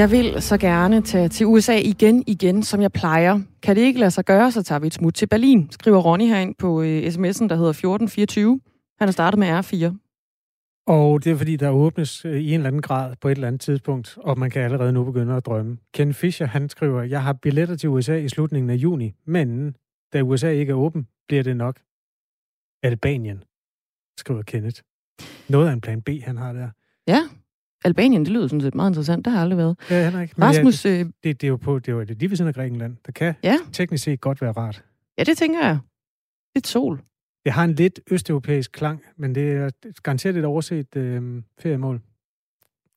Jeg vil så gerne tage til USA igen, igen, som jeg plejer. Kan det ikke lade sig gøre, så tager vi et smut til Berlin, skriver Ronny herind på øh, sms'en, der hedder 1424. Han har startet med R4. Og det er fordi, der åbnes øh, i en eller anden grad på et eller andet tidspunkt, og man kan allerede nu begynde at drømme. Ken Fischer, han skriver, jeg har billetter til USA i slutningen af juni, men da USA ikke er åben, bliver det nok Albanien, skriver Kenneth. Noget af en plan B, han har der. Ja, Albanien, det lyder sådan set meget interessant. Det har aldrig været. Ja, han ikke. Men Rasmus... Ja, øh, det, det, det, er jo på, det er jo det lige ved siden af Grækenland. Der kan Ja. teknisk set godt være rart. Ja, det tænker jeg. Lidt sol. Det har en lidt østeuropæisk klang, men det er garanteret et overset øh, feriemål.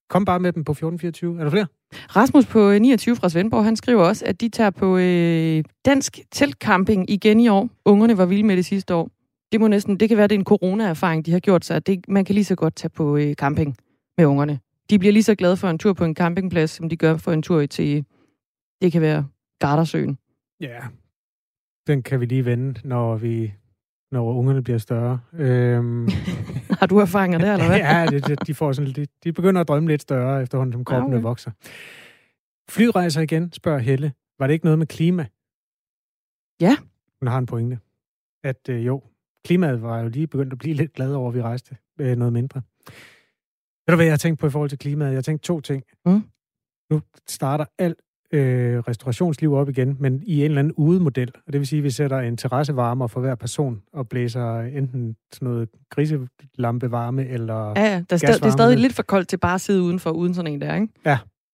Kom bare med dem på 1424. Er der flere? Rasmus på øh, 29 fra Svendborg, han skriver også, at de tager på øh, dansk teltcamping igen i år. Ungerne var vilde med det sidste år. Det, må næsten, det kan være, det er en corona-erfaring, de har gjort sig. Det, man kan lige så godt tage på øh, camping med ungerne. De bliver lige så glade for en tur på en campingplads, som de gør for en tur til, det kan være Gardersøen. Ja. Den kan vi lige vende, når vi når ungerne bliver større. Øhm, Har du erfaringer der, eller hvad? ja, det, det, de, får sådan, de, de begynder at drømme lidt større, efterhånden som kroppen okay. vokser. Flyrejser igen, spørger Helle. Var det ikke noget med klima? Ja. Hun har en pointe. At øh, jo, klimaet var jo lige begyndt at blive lidt glad over, at vi rejste øh, noget mindre. Ved du hvad, jeg har tænkt på i forhold til klimaet? Jeg har tænkt to ting. Mm. Nu starter alt øh, restaurationsliv op igen, men i en eller anden udemodel. Og det vil sige, at vi sætter en terrassevarmer for hver person og blæser enten sådan noget griselampevarme eller... Ja, ja. Der er, stadig, det er stadig lidt for koldt til bare at sidde udenfor, uden sådan en der, ikke?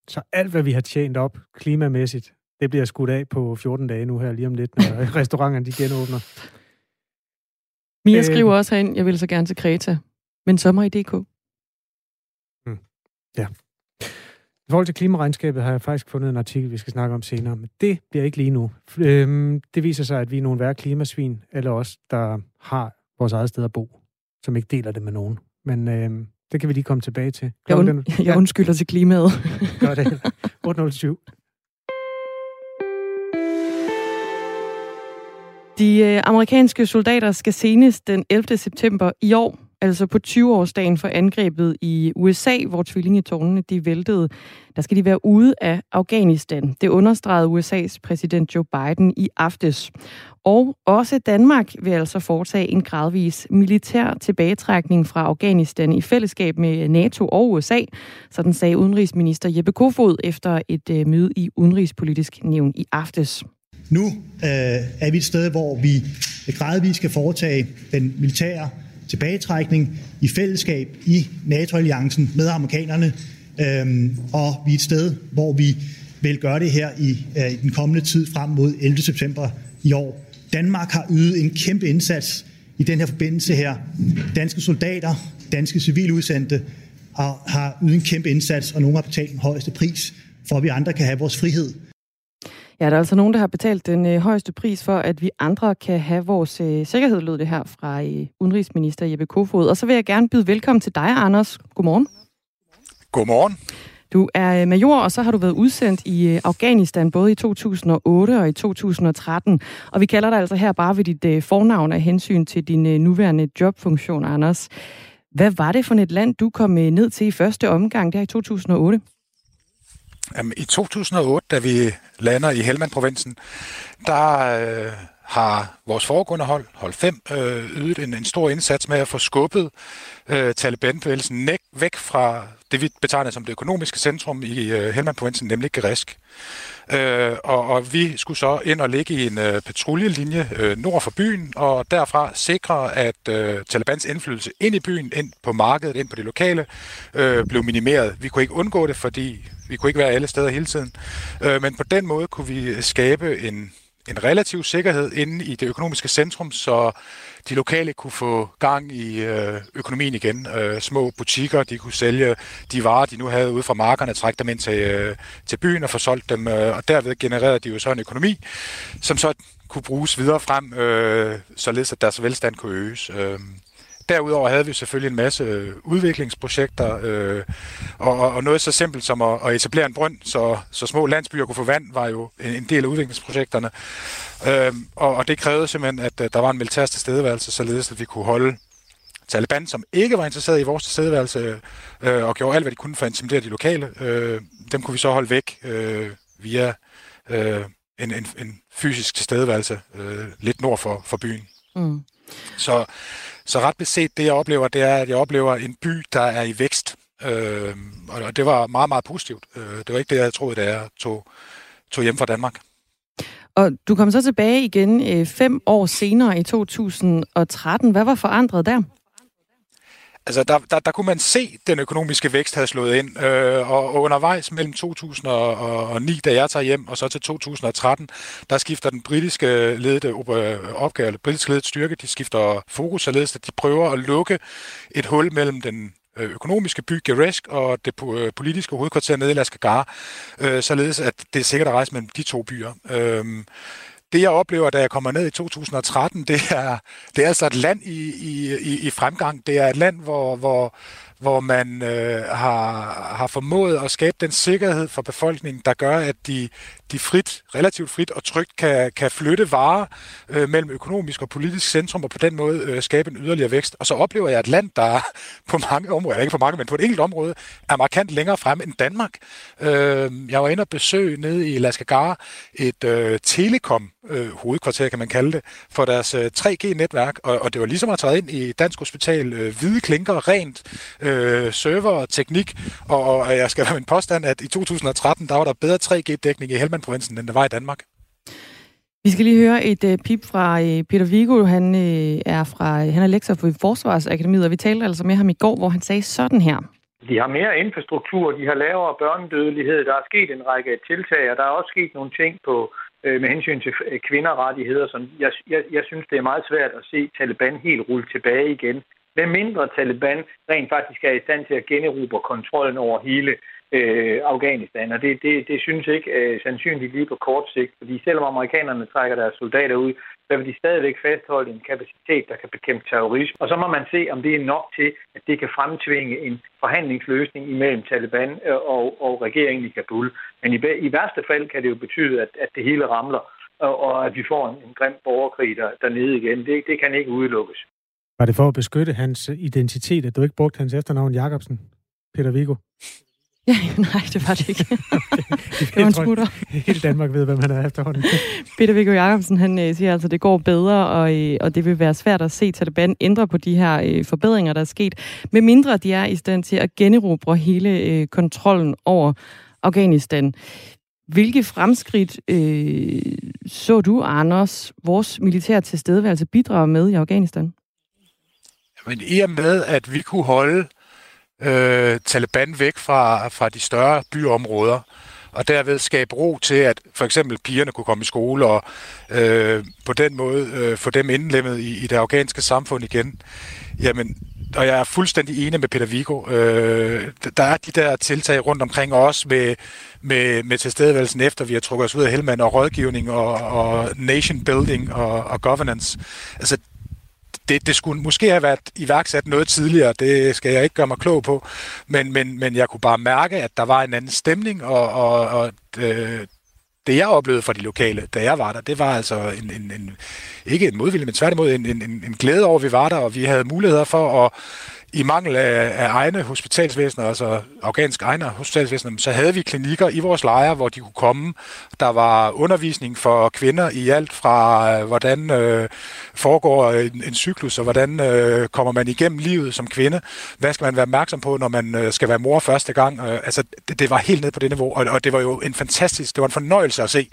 Så alt, hvad vi har tjent op klimamæssigt, det bliver skudt af på 14 dage nu her lige om lidt, når restauranterne de genåbner. Mia Øh. skriver også herind, jeg vil så gerne til Kreta, men sommer i DK. I forhold til klimaregnskabet har jeg faktisk fundet en artikel, vi skal snakke om senere, men det bliver ikke lige nu. Øhm, det viser sig, at vi er nogle værre klimasvin, eller os, der har vores eget sted at bo, som ikke deler det med nogen. Men øhm, det kan vi lige komme tilbage til. Jeg, Klokken und, den- jeg undskylder til klimaet. Gør det. 807. De øh, amerikanske soldater skal senest den 11. september i år, altså på 20-årsdagen for angrebet i USA, hvor tvillingetårnene de væltede, der skal de være ude af Afghanistan. Det understregede USA's præsident Joe Biden i aftes. Og også Danmark vil altså foretage en gradvis militær tilbagetrækning fra Afghanistan i fællesskab med NATO og USA, sådan sagde udenrigsminister Jeppe Kofod efter et øh, møde i Udenrigspolitisk Nævn i aftes. Nu øh, er vi et sted, hvor vi gradvist skal foretage den militære tilbagetrækning i fællesskab i NATO-alliancen med amerikanerne. Øhm, og vi er et sted, hvor vi vil gøre det her i, øh, i den kommende tid frem mod 11. september i år. Danmark har ydet en kæmpe indsats i den her forbindelse her. Danske soldater, danske civiludsendte har, har ydet en kæmpe indsats, og nogle har betalt den højeste pris, for at vi andre kan have vores frihed. Ja, der er altså nogen, der har betalt den øh, højeste pris for, at vi andre kan have vores øh, sikkerhed, lød det her fra øh, udenrigsminister Jeppe Kofod. Og så vil jeg gerne byde velkommen til dig, Anders. Godmorgen. Godmorgen. Du er øh, major, og så har du været udsendt i øh, Afghanistan både i 2008 og i 2013. Og vi kalder dig altså her bare ved dit øh, fornavn af hensyn til din nuværende jobfunktion, Anders. Hvad var det for et land, du kom ned til i første omgang der i 2008? Jamen, I 2008, da vi lander i Helmand-provinsen, der øh, har vores foregående hold, hold 5, øh, ydet en, en stor indsats med at få skubbet øh, Taliban-bevægelsen væk fra det, vi betegner som det økonomiske centrum i øh, Helmand-provinsen, nemlig Gerisk. Øh, og, og vi skulle så ind og ligge i en øh, patruljelinje øh, nord for byen, og derfra sikre, at øh, Talibans indflydelse ind i byen, ind på markedet, ind på det lokale, øh, blev minimeret. Vi kunne ikke undgå det, fordi vi kunne ikke være alle steder hele tiden. Øh, men på den måde kunne vi skabe en, en relativ sikkerhed inde i det økonomiske centrum, så de lokale kunne få gang i øh, økonomien igen. Øh, små butikker, de kunne sælge de varer, de nu havde ude fra markerne, trække dem ind til, øh, til byen og få solgt dem, øh, og derved genererede de jo så en økonomi, som så kunne bruges videre frem, øh, således at deres velstand kunne øges. Øh, Derudover havde vi selvfølgelig en masse øh, udviklingsprojekter, øh, og, og- og noget så simpelt som at, at etablere en brønd, så, så små landsbyer kunne få vand, var jo en, en del af udviklingsprojekterne. Øh, og, og det krævede simpelthen, at øh, der var en militær tilstedeværelse, således at vi kunne holde Taliban, som ikke var interesseret i vores tilstedeværelse, øh, og gjorde alt, hvad de kunne for at intimidere de lokale, øh, dem kunne vi så holde væk øh, via øh, en, en, en fysisk tilstedeværelse øh, lidt nord for, for byen. Mm. Så, så ret beset, det jeg oplever, det er, at jeg oplever en by, der er i vækst. Øh, og det var meget, meget positivt. Øh, det var ikke det, jeg troede, da jeg tog, tog hjem fra Danmark. Og du kom så tilbage igen øh, fem år senere i 2013. Hvad var forandret der? Altså, der, der, der kunne man se, at den økonomiske vækst havde slået ind, øh, og, og undervejs mellem 2009, da jeg tager hjem, og så til 2013, der skifter den britiske ledede øh, opgave, eller britisk ledede styrke, de skifter fokus, således at de prøver at lukke et hul mellem den øh, økonomiske by Geresk og det øh, politiske hovedkvarter nede i Laskagar, øh, således at det er sikkert at rejse mellem de to byer. Øh, det jeg oplever, da jeg kommer ned i 2013, det er, det er altså et land i, i, i fremgang. Det er et land, hvor, hvor, hvor man øh, har, har formået at skabe den sikkerhed for befolkningen, der gør, at de, de frit, relativt frit og trygt kan, kan flytte varer øh, mellem økonomisk og politisk centrum, og på den måde øh, skabe en yderligere vækst. Og så oplever jeg et land, der på mange områder, ikke på mange, men på et enkelt område, er markant længere frem end Danmark. Øh, jeg var inde og besøge nede i Laskagar et øh, telekom øh, hovedkvarter, kan man kalde det, for deres øh, 3G-netværk, og, og det var ligesom at træde ind i Dansk Hospital, øh, hvide klinker, rent, øh, server og teknik, og, og jeg skal være en påstand, at i 2013, der var der bedre 3G-dækning i Helmand-provincen, end der var i Danmark. Vi skal lige høre et uh, pip fra uh, Peter Vigo. Han uh, er fra han er lektor på Forsvarsakademiet, og vi talte altså med ham i går, hvor han sagde sådan her. De har mere infrastruktur, de har lavere børnedødelighed, der er sket en række tiltag, og der er også sket nogle ting på øh, med hensyn til kvinderettigheder. Som jeg, jeg, jeg synes, det er meget svært at se Taliban helt rulle tilbage igen. Med mindre Taliban rent faktisk er i stand til at generobre kontrollen over hele øh, Afghanistan. Og det, det, det synes ikke øh, sandsynligt lige på kort sigt, fordi selvom amerikanerne trækker deres soldater ud, så vil de stadigvæk fastholde en kapacitet, der kan bekæmpe terrorisme. Og så må man se, om det er nok til, at det kan fremtvinge en forhandlingsløsning imellem Taliban øh, og, og regeringen i Kabul. Men i, i værste fald kan det jo betyde, at, at det hele ramler, og, og at vi får en, en grim borgerkrig der, dernede igen. Det, det kan ikke udelukkes. Var det for at beskytte hans identitet, at du ikke brugte hans efternavn Jacobsen, Peter Vigo? Ja, nej, det var det ikke. okay. det var en smutter. Hele Danmark ved, hvem han er efterhånden. Peter Viggo Jacobsen, han øh, siger altså, at det går bedre, og, øh, og det vil være svært at se Taliban ændre på de her øh, forbedringer, der er sket, med mindre de er i stand til at generobre hele øh, kontrollen over Afghanistan. Hvilke fremskridt øh, så du, Anders, vores militære tilstedeværelse bidrager med i Afghanistan? Men i og med, at vi kunne holde øh, Taliban væk fra, fra de større byområder, og derved skabe ro til, at for eksempel pigerne kunne komme i skole, og øh, på den måde øh, få dem indlemmet i, i det afghanske samfund igen. Jamen, og jeg er fuldstændig enig med Peter Vigo. Øh, der er de der tiltag rundt omkring os med, med, med tilstedeværelsen efter, vi har trukket os ud af Helmand, og rådgivning og, og nation building og, og governance. Altså, det, det skulle måske have været iværksat noget tidligere, det skal jeg ikke gøre mig klog på, men, men, men jeg kunne bare mærke, at der var en anden stemning, og, og, og øh, det jeg oplevede fra de lokale, da jeg var der, det var altså en, en, en ikke en modvilje, men tværtimod en, en, en glæde over, at vi var der, og vi havde muligheder for at i mangel af, af egne hospitalsvæsener, altså afghansk egne hospitalsvæsener, så havde vi klinikker i vores lejre, hvor de kunne komme. Der var undervisning for kvinder i alt fra, øh, hvordan øh, foregår en, en cyklus, og hvordan øh, kommer man igennem livet som kvinde. Hvad skal man være opmærksom på, når man øh, skal være mor første gang? Øh, altså, det, det var helt ned på det niveau, og, og det var jo en fantastisk, det var en fornøjelse at se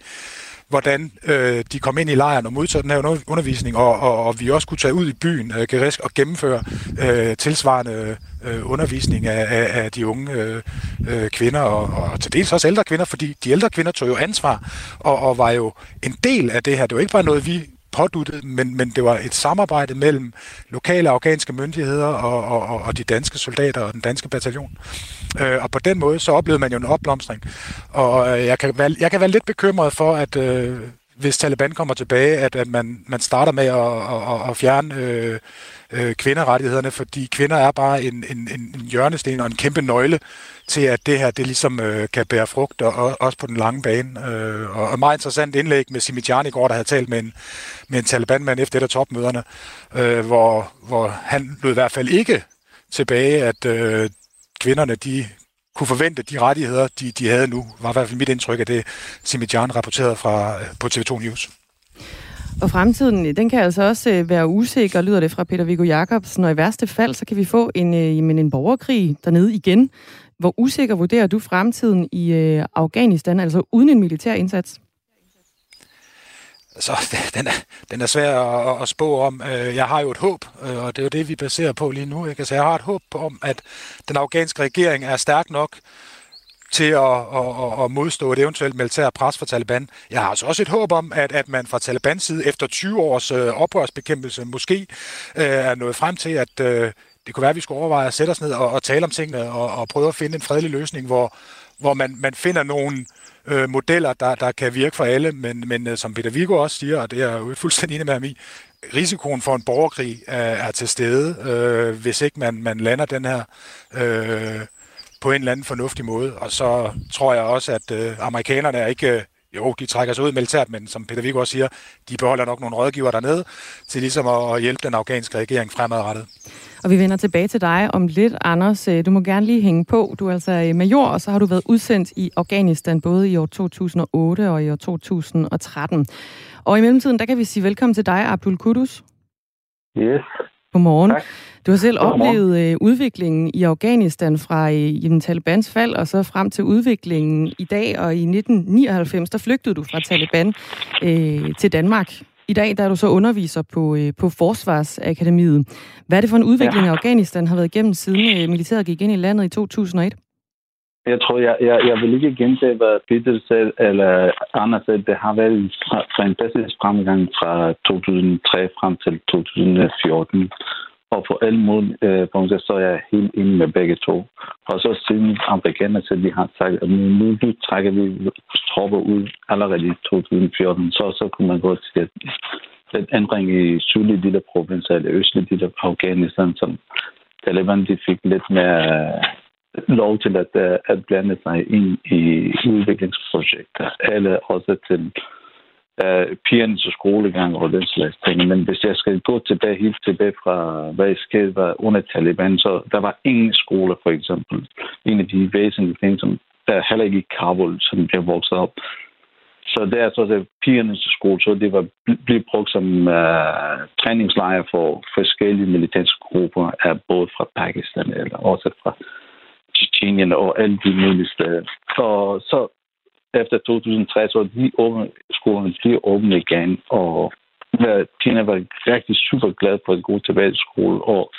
hvordan øh, de kom ind i lejren og modtog den her undervisning, og, og, og vi også kunne tage ud i byen, øh, Gerisk, og gennemføre øh, tilsvarende øh, undervisning af, af, af de unge øh, øh, kvinder, og, og til dels også ældre kvinder, fordi de ældre kvinder tog jo ansvar, og, og var jo en del af det her. Det var ikke bare noget, vi påduttet, men, men det var et samarbejde mellem lokale afghanske myndigheder og, og, og de danske soldater og den danske bataljon. Øh, og på den måde så oplevede man jo en opblomstring. Og øh, jeg kan være, jeg kan være lidt bekymret for, at øh, hvis Taliban kommer tilbage, at, at man, man starter med at, at, at fjerne øh, øh, kvinderettighederne, fordi kvinder er bare en, en, en hjørnesten og en kæmpe nøgle til, at det her det ligesom øh, kan bære frugt, og, og også på den lange bane. Øh, og, og meget interessant indlæg med Simijan i går, der havde talt med en, med en Taliban-mand efter et af topmøderne, øh, hvor, hvor han lød i hvert fald ikke tilbage, at øh, kvinderne de kunne forvente de rettigheder, de, de havde nu, var i hvert fald mit indtryk af det, Simijan rapporterede fra, øh, på TV2 News. Og fremtiden, øh, den kan altså også øh, være usikker, lyder det fra Peter Viggo Jacobsen, og i værste fald, så kan vi få en, øh, jamen en borgerkrig dernede igen. Hvor usikker vurderer du fremtiden i Afghanistan, altså uden en militær indsats? Så den er, den er svær at, at spå om. Jeg har jo et håb, og det er jo det, vi baserer på lige nu. Ikke? Altså, jeg har et håb om, at den afghanske regering er stærk nok til at, at, at modstå et eventuelt militært pres fra Taliban. Jeg har altså også et håb om, at, at man fra Talibans side efter 20 års øh, oprørsbekæmpelse måske øh, er nået frem til, at øh, det kunne være, at vi skulle overveje at sætte os ned og, og tale om tingene og, og prøve at finde en fredelig løsning, hvor, hvor man, man finder nogle øh, modeller, der, der kan virke for alle, men, men øh, som Peter Viggo også siger, og det er jeg jo fuldstændig enig med ham i, risikoen for en borgerkrig er, er til stede, øh, hvis ikke man, man lander den her øh, på en eller anden fornuftig måde. Og så tror jeg også, at øh, amerikanerne er ikke... Øh, jo, de trækker sig ud militært, men som Peter Viggo også siger, de beholder nok nogle rådgiver dernede til ligesom at hjælpe den afghanske regering fremadrettet. Og vi vender tilbage til dig om lidt, Anders. Øh, du må gerne lige hænge på. Du er altså øh, major, og så har du været udsendt i Afghanistan både i år 2008 og i år 2013. Og i mellemtiden, der kan vi sige velkommen til dig, Abdul Kudus. Yes. Godmorgen. Tak. Du har selv oplevet øh, udviklingen i Afghanistan fra øh, jamen, Talibans fald og så frem til udviklingen i dag. Og i 1999, der flygtede du fra Taliban øh, til Danmark. I dag der er du så underviser på, øh, på Forsvarsakademiet. Hvad er det for en udvikling, ja. Afghanistan har været igennem, siden øh, militæret gik ind i landet i 2001? Jeg tror, jeg, jeg, jeg vil ikke gentage, hvad Peter sagde, eller Anders sagde. Det har været en fantastisk fremgang fra 2003 frem til 2014. Og på alle måder øh, punkter, så er jeg helt enig med begge to. Og så siden amerikanerne så de har sagt, at nu, nu trækker vi tropper ud allerede i 2014, så, så kunne man godt sige, at den ændring i sydlige del af provinsen, eller østlige del af Afghanistan, som Taliban de fik lidt mere lov til at, øh, at blande sig ind i udviklingsprojekter, eller også til uh, pigernes skolegang og den slags ting. Men hvis jeg skal gå tilbage, helt tilbage fra, hvad der skete under Taliban, så der var ingen skole, for eksempel. En af de væsentlige ting, som der er heller ikke i Kabul, som jeg voksede op. Så det er så det pigernes skole, så det var blevet brugt som uh, træningslejr for forskellige militære grupper, er både fra Pakistan eller også fra Tjetjenien og alle de mulige steder. Og så efter 2003, så de åbne, skolerne bliver åbne igen, og Tina var rigtig super glad for at gå tilbage til skole, og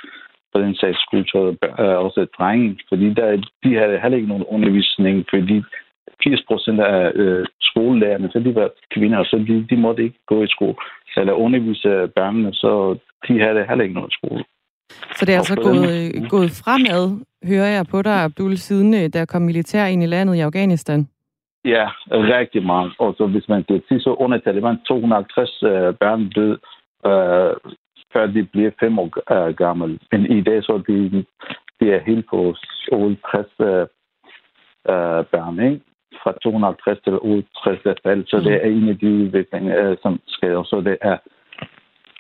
for den sags skyld så er også drenge, fordi der, de havde heller ikke nogen undervisning, fordi 80 procent af øh, skolelærerne, så de var kvinder, så de, de måtte ikke gå i skole eller undervise børnene, så de havde heller ikke noget skole. Så det er altså gået, øh, gået fremad, hører jeg på dig, Abdul, siden øh, der kom militær ind i landet i Afghanistan? Ja, rigtig meget. Og så hvis man kan sige, så under Taliban 250 øh, børn død, øh, før de bliver fem år øh, gamle. Men i dag så de, de er helt på 60 øh, øh, børn, ikke? Fra 250 til 68 fald. Så det er en af de udviklinger, øh, som sker. Så det er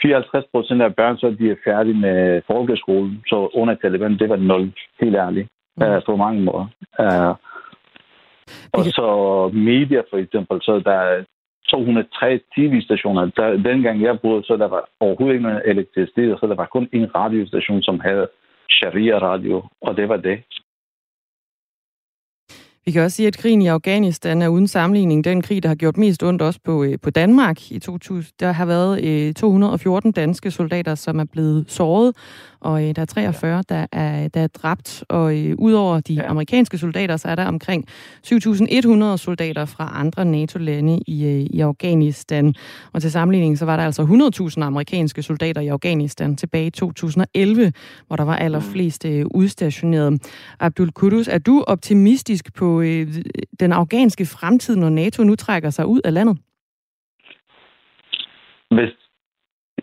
54 procent af børn, så de er færdige med folkeskolen. Så under Taliban, det var nul, helt ærligt, mm. uh, på mange måder. Uh, og så media for eksempel, så der er 203 tv-stationer. Der, dengang jeg boede, så der var overhovedet ikke elektricitet, så der var kun en radiostation, som havde sharia-radio, og det var det. Vi kan også sige, at krigen i Afghanistan er uden sammenligning den krig, der har gjort mest ondt også på, øh, på Danmark. I 2000, der har været øh, 214 danske soldater, som er blevet såret, og øh, der er 43, der er, der er dræbt. Og øh, udover de ja. amerikanske soldater, så er der omkring 7.100 soldater fra andre NATO-lande i, øh, i Afghanistan. Og til sammenligning, så var der altså 100.000 amerikanske soldater i Afghanistan tilbage i 2011, hvor der var allerflest øh, udstationeret. Abdul Kudus, er du optimistisk på øh, den afghanske fremtid, når NATO nu trækker sig ud af landet? hvis,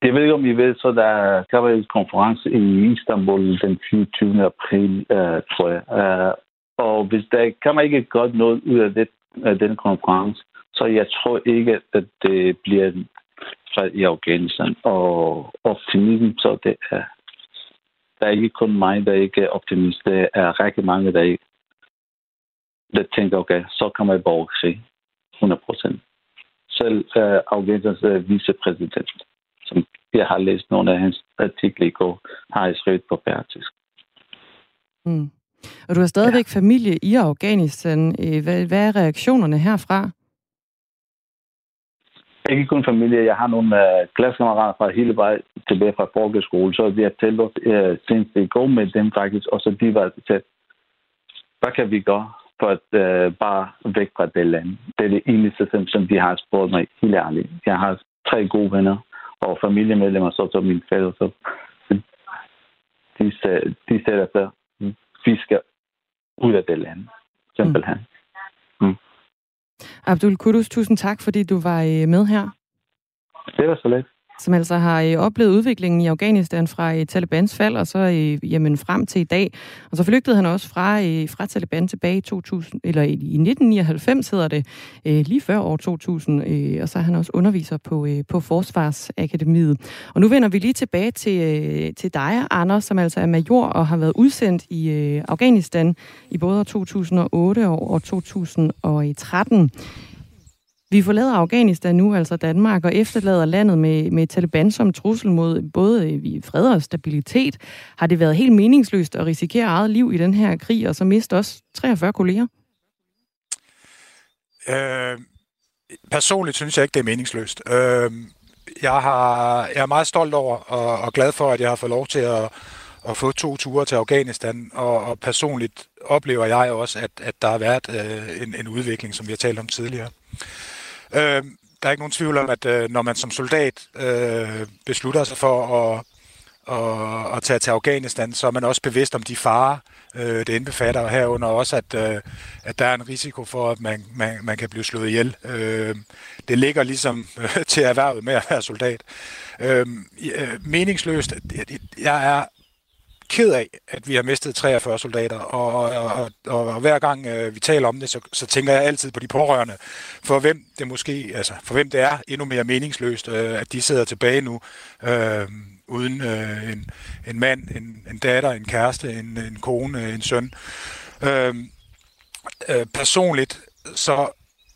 jeg ved ikke, om I ved, så der kan være en konference i Istanbul den 24. april, øh, tror jeg. Øh, og hvis der kan ikke godt noget ud af, det, af den konference, så jeg tror ikke, at det bliver fred i Afghanistan. Og optimismen, så det er, der er ikke kun mig, der ikke er optimist. Det er rigtig mange, der ikke der tænker, okay, så kan man bare se 100 procent. Selv øh, Afghanistans øh, vicepræsident, som jeg har læst nogle af hans artikler i går, har jeg skrevet på persisk. Mm. Og du har stadigvæk ja. familie i Afghanistan. Hvad, hvad er reaktionerne herfra? Ikke kun familie. Jeg har nogle uh, klassekammerater fra hele vej tilbage fra folkeskole, så vi har talt uh, senest i går med dem faktisk, og så de var til, hvad kan vi gøre for at uh, bare væk fra det land? Det er det eneste, som, som de har spurgt mig helt ærligt. Jeg har tre gode venner og familiemedlemmer, så som min fætter, så de, de sætter sig, vi skal ud af det land, simpelthen. Mm. Abdul Kudus, tusind tak, fordi du var øh, med her. Det var så lidt som altså har øh, oplevet udviklingen i Afghanistan fra øh, Talibans fald og så øh, jamen, frem til i dag. Og så flygtede han også fra, øh, fra Taliban tilbage i 2000, eller i 1999 hedder det, øh, lige før år 2000, og så er han også underviser på, på Forsvarsakademiet. Og nu vender vi lige tilbage til, til dig, Anders, som altså er major og har været udsendt i Afghanistan i både år 2008 og år 2013. Vi forlader Afghanistan nu, altså Danmark, og efterlader landet med, med Taliban som trussel mod både fred og stabilitet. Har det været helt meningsløst at risikere eget liv i den her krig, og så miste også 43 kolleger? Øh, personligt synes jeg ikke, det er meningsløst. Øh, jeg, har, jeg er meget stolt over og, og glad for, at jeg har fået lov til at, at få to ture til Afghanistan, og, og personligt oplever jeg også, at, at der har været øh, en, en udvikling, som vi har talt om tidligere. Øh, der er ikke nogen tvivl om, at øh, når man som soldat øh, beslutter sig for at, at, at tage til Afghanistan, så er man også bevidst om de farer, øh, det indbefatter, og herunder også, at, øh, at der er en risiko for, at man, man, man kan blive slået ihjel. Øh, det ligger ligesom øh, til erhvervet med at være soldat. Øh, øh meningsløst. Jeg er ked af, at vi har mistet 43 soldater, og, og, og, og, hver gang øh, vi taler om det, så, så tænker jeg altid på de pårørende, for hvem det måske, altså for hvem det er endnu mere meningsløst, øh, at de sidder tilbage nu, øh, uden øh, en, en mand, en, en datter, en kæreste, en, en kone, en søn. Øh, øh, personligt, så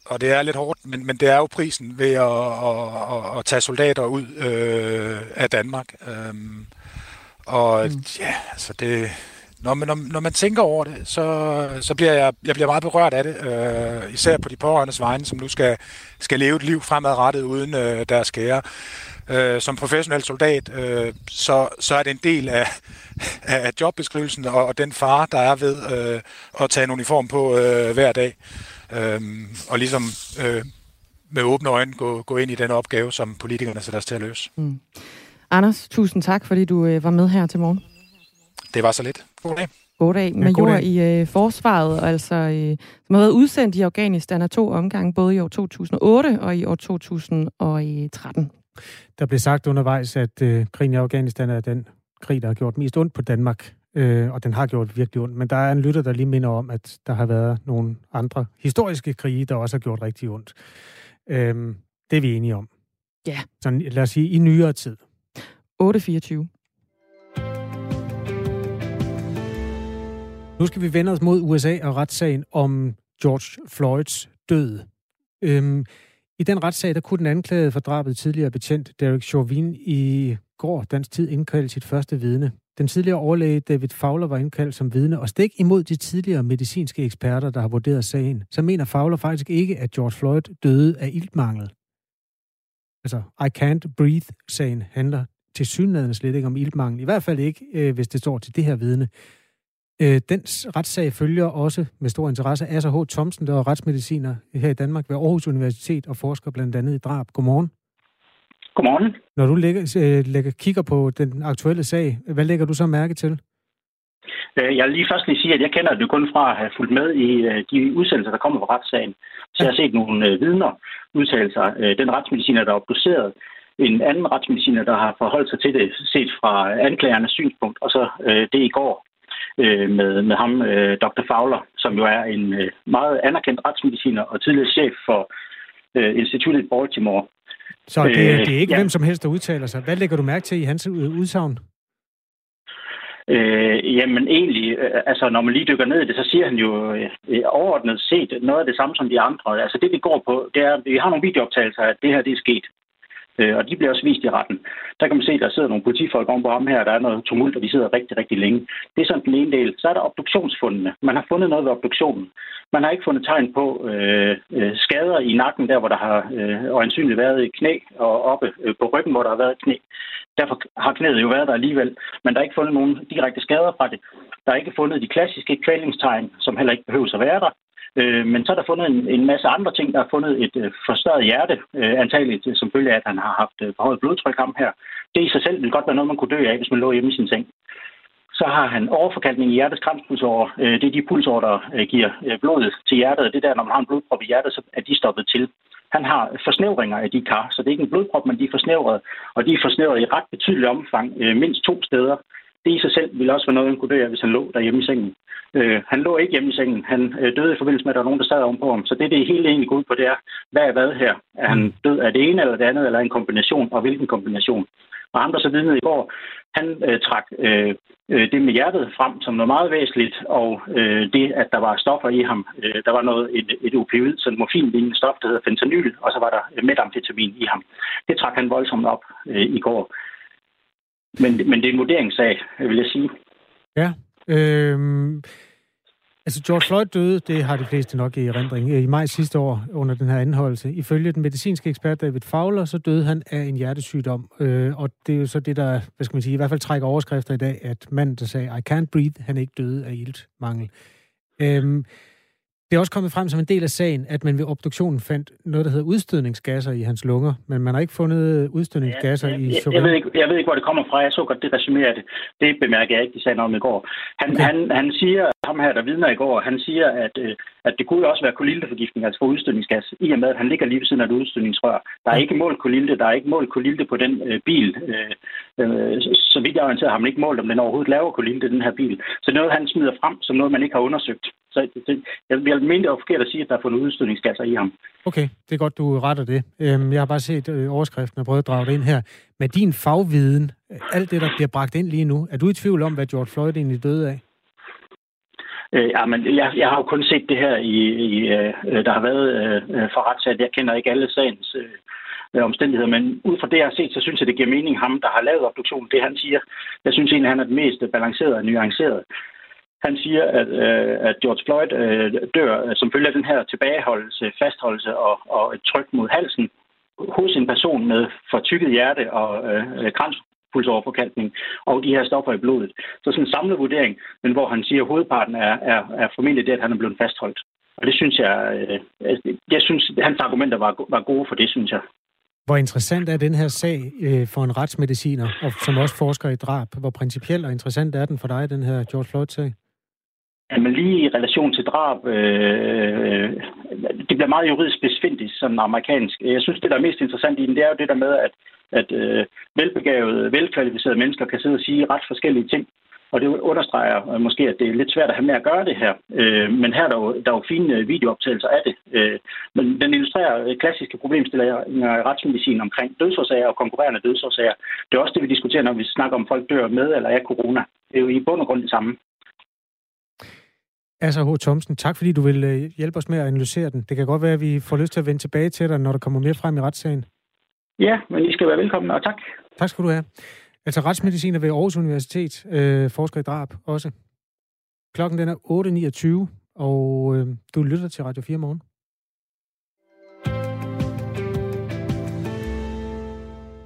og det er lidt hårdt, men, men det er jo prisen ved at, at, at, at tage soldater ud øh, af Danmark. Øh, og mm. ja, altså det, når man, når, når man tænker over det, så, så bliver jeg, jeg bliver meget berørt af det, øh, især på de pårørendes vegne, som nu skal, skal leve et liv fremadrettet uden øh, deres kære. Øh, som professionel soldat, øh, så, så er det en del af, af jobbeskrivelsen og, og den fare, der er ved øh, at tage en uniform på øh, hver dag. Øh, og ligesom øh, med åbne øjne gå, gå ind i den opgave, som politikerne sætter os til at løse. Mm. Anders, tusind tak, fordi du øh, var med her til morgen. Det var så lidt. God dag. God dag. Major ja, i øh, forsvaret, altså, øh, som har været udsendt i Afghanistan af to omgange, både i år 2008 og i år 2013. Der blev sagt undervejs, at øh, krigen i Afghanistan er den krig, der har gjort mest ondt på Danmark, øh, og den har gjort virkelig ondt. Men der er en lytter, der lige minder om, at der har været nogle andre historiske krige, der også har gjort rigtig ondt. Øh, det er vi enige om. Ja. Så lad os sige, i nyere tid. 824. Nu skal vi vende os mod USA og retssagen om George Floyds død. Øhm, I den retssag, der kunne den anklagede for drabet tidligere betjent Derek Chauvin i går dansk tid indkalde sit første vidne. Den tidligere overlæge David Fowler var indkaldt som vidne, og stik imod de tidligere medicinske eksperter, der har vurderet sagen, så mener Fowler faktisk ikke, at George Floyd døde af iltmangel. Altså, I can't breathe-sagen handler til synligheden slet ikke om iltmangel. I hvert fald ikke, øh, hvis det står til det her vidne. Øh, dens retssag følger også med stor interesse Asser H. Thomsen, der er retsmediciner her i Danmark ved Aarhus Universitet og forsker blandt andet i drab. Godmorgen. Godmorgen. Når du lægger, øh, lægger, kigger på den aktuelle sag, hvad lægger du så mærke til? Øh, jeg vil lige først lige sige, at jeg kender det kun fra at have fulgt med i øh, de udsendelser, der kommer på retssagen. Så jeg har set nogle vidner udtale sig. Den retsmediciner, der er obduceret, en anden retsmediciner, der har forholdt sig til det, set fra anklagernes synspunkt, og så øh, det i går øh, med, med ham, øh, Dr. Fowler, som jo er en øh, meget anerkendt retsmediciner og tidligere chef for øh, instituttet i Baltimore. Så det, øh, det er ikke ja. hvem som helst, der udtaler sig. Hvad lægger du mærke til i hans udsagn? Øh, jamen egentlig, øh, altså når man lige dykker ned i det, så siger han jo øh, overordnet set noget af det samme som de andre. Altså det vi går på, det er, at vi har nogle videooptagelser af, at det her det er sket. Øh, og de bliver også vist i retten. Der kan man se, at der sidder nogle politifolk om på ham her, der er noget tumult, og de sidder rigtig, rigtig længe. Det er sådan den ene del. Så er der obduktionsfundene. Man har fundet noget ved obduktionen. Man har ikke fundet tegn på øh, øh skader i nakken, der hvor der har øh, øjensynligt været knæ, og oppe øh, på ryggen, hvor der har været knæ. Derfor har knæet jo været der alligevel, men der er ikke fundet nogen direkte skader fra det. Der er ikke fundet de klassiske kvælningstegn, som heller ikke behøver at være der. Øh, men så er der fundet en, en masse andre ting. Der er fundet et øh, forstørret hjerte, øh, antageligt øh, som følge af, at han har haft øh, forhøjet blodtryk ham her. Det i sig selv vil godt være noget, man kunne dø af, hvis man lå hjemme i sin seng. Så har han overforkalkning i hjertets kranspulsårer. Øh, det er de pulsårer, der øh, giver øh, blodet til hjertet. Det er der, når man har en blodprop i hjertet, så er de stoppet til. Han har forsnævringer af de kar, så det er ikke en blodprop, men de er forsnævret, og de er forsnævret i ret betydeligt omfang, øh, mindst to steder. Det i sig selv ville også være noget, han kunne dø af, hvis han lå derhjemme i sengen. Øh, han lå ikke hjemme i sengen. Han øh, døde i forbindelse med, at der var nogen, der sad ovenpå ham. Så det, det hele egentlig går ud på, det er, hvad er hvad her? Er han død af det ene eller det andet, eller en kombination, og hvilken kombination? Og ham, der så vidnede i går, han øh, trak øh, øh, det med hjertet frem som noget meget væsentligt, og øh, det, at der var stoffer i ham. Øh, der var noget, et, et opioid, sådan et morfinlignende stof, der hedder fentanyl, og så var der metamfetamin i ham. Det trak han voldsomt op øh, i går. Men, men det er en vurderingssag, vil jeg sige. Ja. Øhm, altså George Floyd døde, det har de fleste nok i erindring, i maj sidste år under den her anholdelse. Ifølge den medicinske ekspert David Fowler, så døde han af en hjertesygdom. Øh, og det er jo så det, der, hvad skal man sige, i hvert fald trækker overskrifter i dag, at manden, der sagde, I can't breathe, han er ikke døde af iltmangel. Øhm, det er også kommet frem som en del af sagen, at man ved obduktionen fandt noget, der hedder udstødningsgasser i hans lunger, men man har ikke fundet udstødningsgasser ja, i jeg, jeg, ved ikke, jeg ved ikke, hvor det kommer fra. Jeg så godt, det resumerer det. Det bemærker jeg ikke, de sagde noget om i går. Han, okay. han, han siger, ham her, der vidner i går, han siger, at, øh, at det kunne også være kolilteforgiftning, altså for udstødningsgas, i og med, at han ligger lige ved siden af et udstødningsrør. Der er ikke målt kolilte, der er ikke målt kolilte på den øh, bil. Øh, øh, så vidt jeg orienteret har man ikke målt, om den overhovedet laver kolilte, den her bil. Så noget, han smider frem som noget, man ikke har undersøgt. Så det, jeg vil er forkert at sige, at der er fundet udstødningsgasser i ham. Okay, det er godt, du retter det. Øhm, jeg har bare set øh, overskriften og prøvet at drage det ind her. Med din fagviden, alt det, der bliver bragt ind lige nu, er du i tvivl om, hvad George Floyd egentlig døde af? Øh, ja, men jeg, jeg har jo kun set det her, i, i øh, der har været øh, for retssat. Jeg kender ikke alle sagens øh, omstændigheder, men ud fra det, jeg har set, så synes jeg, det giver mening ham, der har lavet obduktionen, det han siger. Jeg synes egentlig, han er den mest balancerede og nuancerede. Han siger, at, øh, at George Floyd øh, dør som følge af den her tilbageholdelse, fastholdelse og, og et tryk mod halsen hos en person med fortykket hjerte og øh, kranspulsoverforkalkning og de her stoffer i blodet. Så sådan en samlet vurdering, men hvor han siger, at hovedparten er, er, er formentlig det, at han er blevet fastholdt. Og det synes jeg, øh, altså, jeg synes, hans argumenter var, var gode for det, synes jeg. Hvor interessant er den her sag øh, for en retsmediciner, og som også forsker i drab? Hvor principiel og interessant er den for dig, den her George Floyd-sag? Jamen lige i relation til drab, øh, det bliver meget juridisk besvindigt som amerikansk. Jeg synes, det der er mest interessant i den, det er jo det der med, at, at øh, velbegavede, velkvalificerede mennesker kan sidde og sige ret forskellige ting. Og det understreger øh, måske, at det er lidt svært at have med at gøre det her. Øh, men her er der jo, der er jo fine øh, videooptagelser af det. Øh, men den illustrerer øh, klassiske problemstillinger i retsmedicin omkring dødsårsager og konkurrerende dødsårsager. Det er også det, vi diskuterer, når vi snakker om folk dør med eller af corona. Det er jo i bund og grund det samme. Asser H. Thomsen, tak fordi du vil øh, hjælpe os med at analysere den. Det kan godt være, at vi får lyst til at vende tilbage til dig, når der kommer mere frem i retssagen. Ja, men I skal være velkommen, og tak. Tak skal du have. Altså retsmediciner ved Aarhus Universitet, øh, forsker i drab også. Klokken den er 8.29, og øh, du lytter til Radio 4 morgen.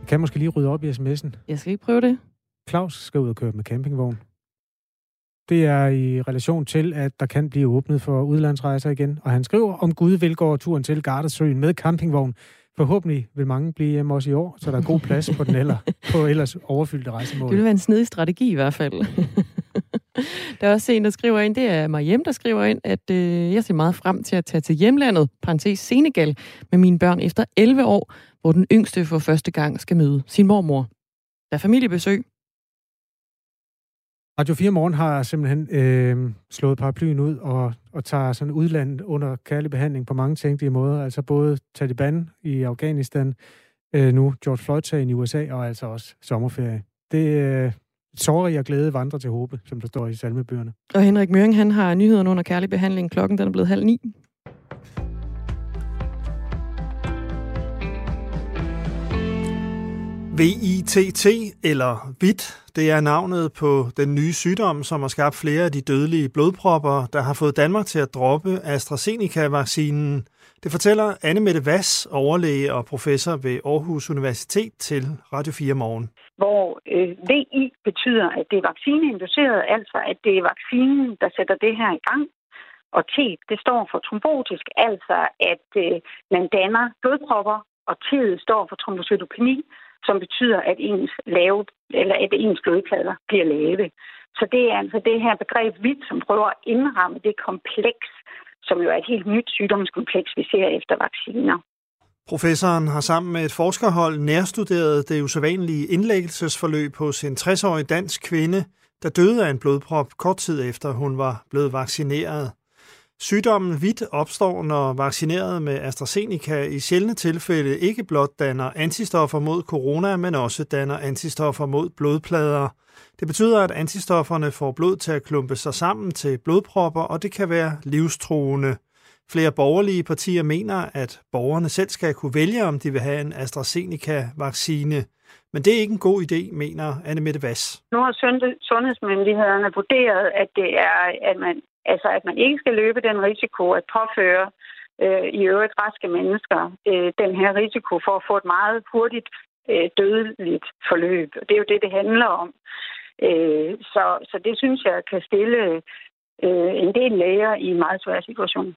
Jeg kan måske lige rydde op i sms'en. Jeg skal ikke prøve det. Claus skal ud og køre med campingvogn. Det er i relation til, at der kan blive åbnet for udlandsrejser igen. Og han skriver, om Gud vil gå turen til Gardasøen med campingvogn. Forhåbentlig vil mange blive hjemme også i år, så der er god plads på den eller, på ellers overfyldte rejsemål. Det vil være en snedig strategi i hvert fald. der er også en, der skriver ind, det er Mariem, der skriver ind, at øh, jeg ser meget frem til at tage til hjemlandet, parentes Senegal, med mine børn efter 11 år, hvor den yngste for første gang skal møde sin mormor. Der er familiebesøg. Radio 4 Morgen har simpelthen øh, slået paraplyen ud og, og tager sådan udlandet under kærlig behandling på mange tænkelige måder. Altså både Taliban i Afghanistan, øh, nu George Floyd-sagen i USA og altså også sommerferie. Det øh, sorg og glæde vandrer til håbe, som der står i salmebøgerne. Og Henrik Møring, han har nyhederne under kærlig behandling. Klokken den er blevet halv ni. VITT, eller VIT, det er navnet på den nye sygdom, som har skabt flere af de dødelige blodpropper, der har fået Danmark til at droppe AstraZeneca-vaccinen. Det fortæller Anne Mette Vass, overlæge og professor ved Aarhus Universitet til Radio 4 Morgen. Hvor øh, VI betyder, at det er vaccineinduceret, altså at det er vaccinen, der sætter det her i gang. Og T, det står for trombotisk, altså at øh, man danner blodpropper, og T står for trombocytopeni, som betyder, at ens, lave, eller at ens blodplader bliver lave. Så det er altså det her begreb vidt, som prøver at indramme det kompleks, som jo er et helt nyt sygdomskompleks, vi ser efter vacciner. Professoren har sammen med et forskerhold nærstuderet det usædvanlige indlæggelsesforløb hos en 60-årig dansk kvinde, der døde af en blodprop kort tid efter hun var blevet vaccineret. Sygdommen vidt opstår, når vaccineret med AstraZeneca i sjældne tilfælde ikke blot danner antistoffer mod corona, men også danner antistoffer mod blodplader. Det betyder, at antistofferne får blod til at klumpe sig sammen til blodpropper, og det kan være livstruende. Flere borgerlige partier mener, at borgerne selv skal kunne vælge, om de vil have en AstraZeneca-vaccine. Men det er ikke en god idé, mener Anne Mette Vass. Nu har sundhedsmyndighederne vurderet, at det er, at man Altså at man ikke skal løbe den risiko at påføre øh, i øvrigt raske mennesker øh, den her risiko for at få et meget hurtigt øh, dødeligt forløb. Det er jo det, det handler om. Øh, så, så det synes jeg kan stille øh, en del læger i en meget svær situation.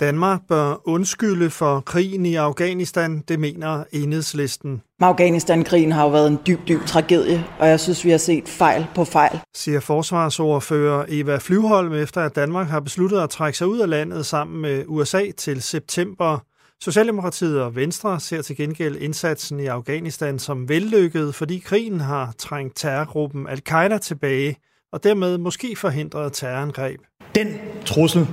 Danmark bør undskylde for krigen i Afghanistan, det mener enhedslisten. Afghanistan-krigen har jo været en dyb, dyb tragedie, og jeg synes, vi har set fejl på fejl. Siger forsvarsordfører Eva Flyvholm, efter at Danmark har besluttet at trække sig ud af landet sammen med USA til september. Socialdemokratiet og Venstre ser til gengæld indsatsen i Afghanistan som vellykket, fordi krigen har trængt terrorgruppen Al-Qaida tilbage, og dermed måske forhindret terrorangreb. Den trussel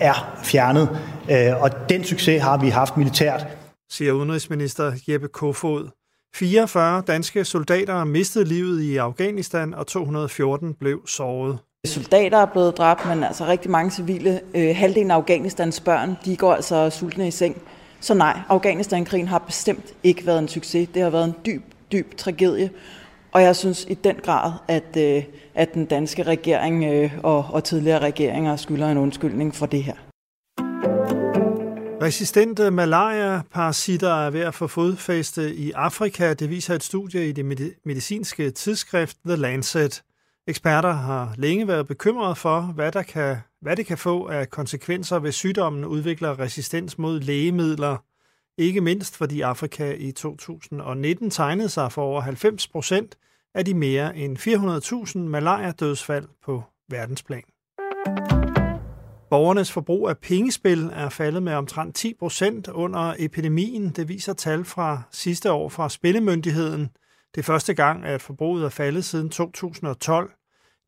er fjernet, øh, og den succes har vi haft militært. Siger udenrigsminister Jeppe Kofod. 44 danske soldater mistede livet i Afghanistan, og 214 blev såret. Soldater er blevet dræbt, men altså rigtig mange civile. Øh, halvdelen af Afghanistans børn, de går altså sultne i seng. Så nej, Afghanistan-krigen har bestemt ikke været en succes. Det har været en dyb, dyb tragedie. Og jeg synes i den grad, at, øh, at den danske regering øh, og, og tidligere regeringer skylder en undskyldning for det her. Resistente malaria-parasitter er ved at få fodfæste i Afrika. Det viser et studie i det medicinske tidsskrift The Lancet. Eksperter har længe været bekymrede for, hvad, der kan, hvad det kan få af konsekvenser, hvis sygdommen udvikler resistens mod lægemidler. Ikke mindst fordi Afrika i 2019 tegnede sig for over 90 procent af de mere end 400.000 malaria-dødsfald på verdensplan. Borgernes forbrug af pengespil er faldet med omtrent 10 procent under epidemien. Det viser tal fra sidste år fra Spillemyndigheden. Det er første gang, at forbruget er faldet siden 2012.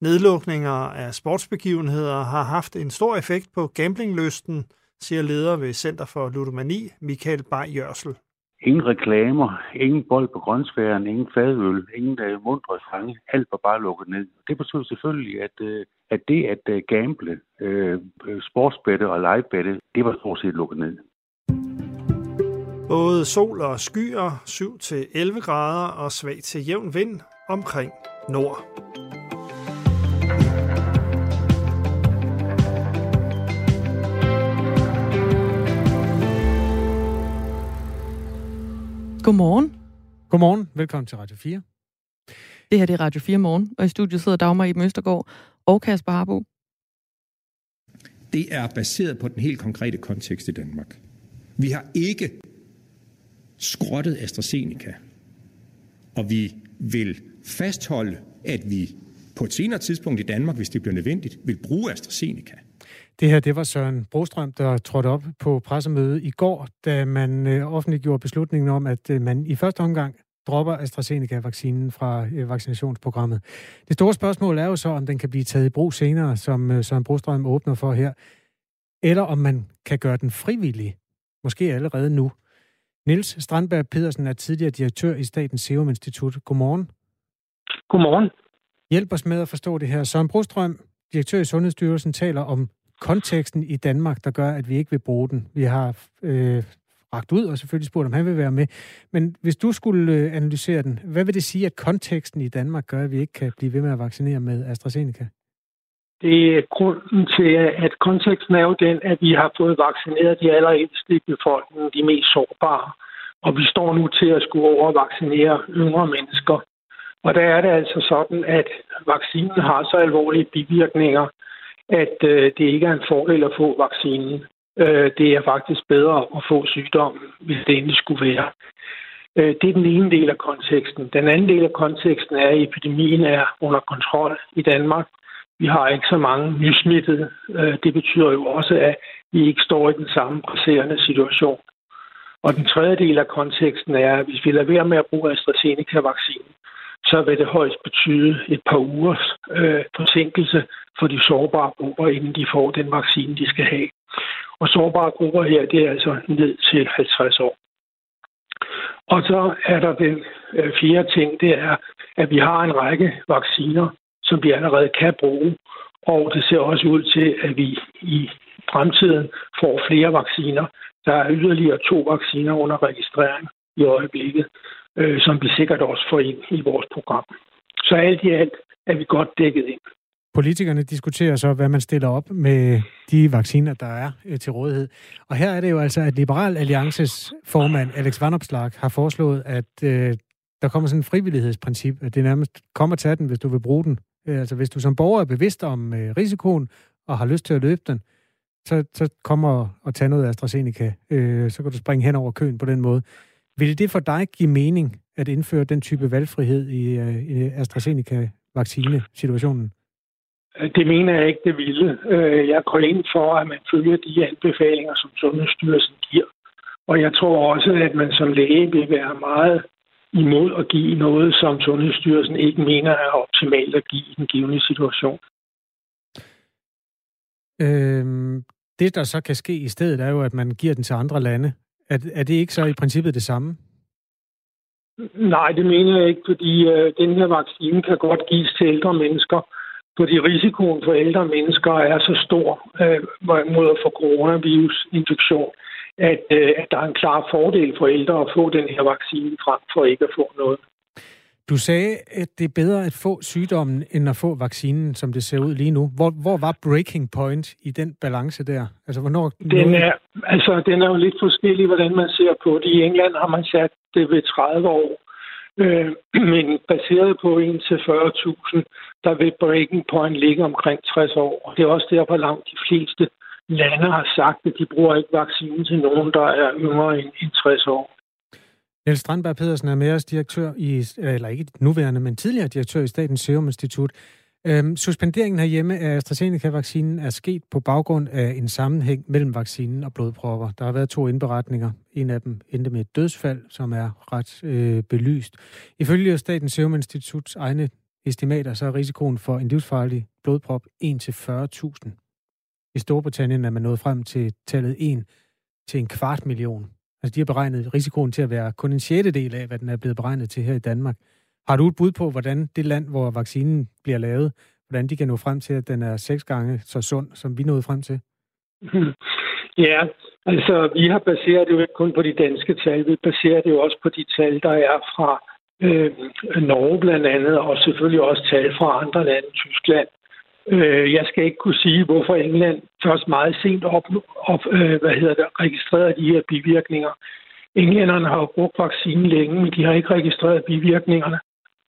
Nedlukninger af sportsbegivenheder har haft en stor effekt på gamblinglysten, siger leder ved Center for Ludomani, Michael Bay Jørsel. Ingen reklamer, ingen bold på grøntsværen, ingen fadøl, ingen uh, mundre sange. Alt var bare lukket ned. Det betyder selvfølgelig, at, uh, at det at uh, gamble, uh, sportsbette og livebette, det var stort set lukket ned. Både sol og skyer, 7-11 grader og svag til jævn vind omkring nord. Godmorgen. Godmorgen. Velkommen til Radio 4. Det her det er Radio 4 Morgen, og i studiet sidder Dagmar i Møstergaard og Kasper Harbo. Det er baseret på den helt konkrete kontekst i Danmark. Vi har ikke skrottet AstraZeneca, og vi vil fastholde, at vi på et senere tidspunkt i Danmark, hvis det bliver nødvendigt, vil bruge AstraZeneca. Det her, det var Søren Brostrøm, der trådte op på pressemøde i går, da man øh, offentliggjorde beslutningen om, at øh, man i første omgang dropper AstraZeneca-vaccinen fra øh, vaccinationsprogrammet. Det store spørgsmål er jo så, om den kan blive taget i brug senere, som Søren Brostrøm åbner for her, eller om man kan gøre den frivillig, måske allerede nu. Niels Strandberg Pedersen er tidligere direktør i Statens Serum Institut. Godmorgen. Godmorgen. Hjælp os med at forstå det her. Søren Brostrøm, direktør i Sundhedsstyrelsen, taler om konteksten i Danmark, der gør, at vi ikke vil bruge den. Vi har øh, ragt ud og selvfølgelig spurgt, om han vil være med. Men hvis du skulle øh, analysere den, hvad vil det sige, at konteksten i Danmark gør, at vi ikke kan blive ved med at vaccinere med AstraZeneca? Det er grunden til, at konteksten er jo den, at vi har fået vaccineret de allerældste i befolkningen, de mest sårbare. Og vi står nu til at skulle over vaccinere yngre mennesker. Og der er det altså sådan, at vaccinen har så alvorlige bivirkninger, at øh, det ikke er en fordel at få vaccinen. Øh, det er faktisk bedre at få sygdommen, hvis det endelig skulle være. Øh, det er den ene del af konteksten. Den anden del af konteksten er, at epidemien er under kontrol i Danmark. Vi har ikke så mange nysmittede. Øh, det betyder jo også, at vi ikke står i den samme presserende situation. Og den tredje del af konteksten er, at hvis vi lader være med at bruge AstraZeneca-vaccinen, så vil det højst betyde et par ugers øh, forsinkelse for de sårbare grupper, inden de får den vaccine, de skal have. Og sårbare grupper her, det er altså ned til 50 år. Og så er der den øh, fjerde ting, det er, at vi har en række vacciner, som vi allerede kan bruge. Og det ser også ud til, at vi i fremtiden får flere vacciner. Der er yderligere to vacciner under registrering i øjeblikket, øh, som vi sikkert også får ind i vores program. Så alt i alt er vi godt dækket ind. Politikerne diskuterer så, hvad man stiller op med de vacciner, der er øh, til rådighed. Og her er det jo altså, at Liberal Alliances formand, Alex Vanopslag, har foreslået, at øh, der kommer sådan en frivillighedsprincip, at det nærmest kommer til den, hvis du vil bruge den. Øh, altså hvis du som borger er bevidst om øh, risikoen og har lyst til at løbe den, så, så kommer og tage noget AstraZeneca. Øh, så kan du springe hen over køen på den måde. Vil det for dig give mening at indføre den type valgfrihed i, øh, i AstraZeneca-vaccine-situationen? Det mener jeg ikke, det ville. Øh, jeg går ind for, at man følger de anbefalinger, som Sundhedsstyrelsen giver. Og jeg tror også, at man som læge vil være meget imod at give noget, som Sundhedsstyrelsen ikke mener er optimalt at give i den givende situation. Øhm, det, der så kan ske i stedet, er jo, at man giver den til andre lande. Er, er det ikke så i princippet det samme? Nej, det mener jeg ikke, fordi øh, den her vaccine kan godt gives til ældre mennesker, fordi risikoen for ældre mennesker er så stor øh, mod at få coronavirus-infektion, at, øh, at der er en klar fordel for ældre at få den her vaccine frem for ikke at få noget. Du sagde, at det er bedre at få sygdommen, end at få vaccinen, som det ser ud lige nu. Hvor, hvor var breaking point i den balance der? Altså, hvornår... Den er, altså, den er jo lidt forskellig, hvordan man ser på det. I England har man sat det ved 30 år. Øh, men baseret på 1 til 40.000, der vil breaking point ligge omkring 60 år. Og det er også derfor langt de fleste lande har sagt, at de bruger ikke vaccinen til nogen, der er yngre end 60 år. Niels Strandberg Pedersen er med os direktør i, eller ikke nuværende, men tidligere direktør i Statens Serum Institut. Øhm, suspenderingen herhjemme af AstraZeneca-vaccinen er sket på baggrund af en sammenhæng mellem vaccinen og blodpropper. Der har været to indberetninger. En af dem endte med et dødsfald, som er ret øh, belyst. Ifølge Statens Serum Instituts egne estimater, så er risikoen for en livsfarlig blodprop 1-40.000. I Storbritannien er man nået frem til tallet 1 til en kvart million. Altså, de har beregnet risikoen til at være kun en sjettedel af, hvad den er blevet beregnet til her i Danmark. Har du et bud på, hvordan det land, hvor vaccinen bliver lavet, hvordan de kan nå frem til, at den er seks gange så sund, som vi nåede frem til? Ja, altså vi har baseret det jo ikke kun på de danske tal, vi baserer det jo også på de tal, der er fra øh, Norge blandt andet, og selvfølgelig også tal fra andre lande, Tyskland, Øh, jeg skal ikke kunne sige, hvorfor England først meget sent op, op øh, hvad hedder det, registreret de her bivirkninger. Englænderne har jo brugt vaccinen længe, men de har ikke registreret bivirkningerne.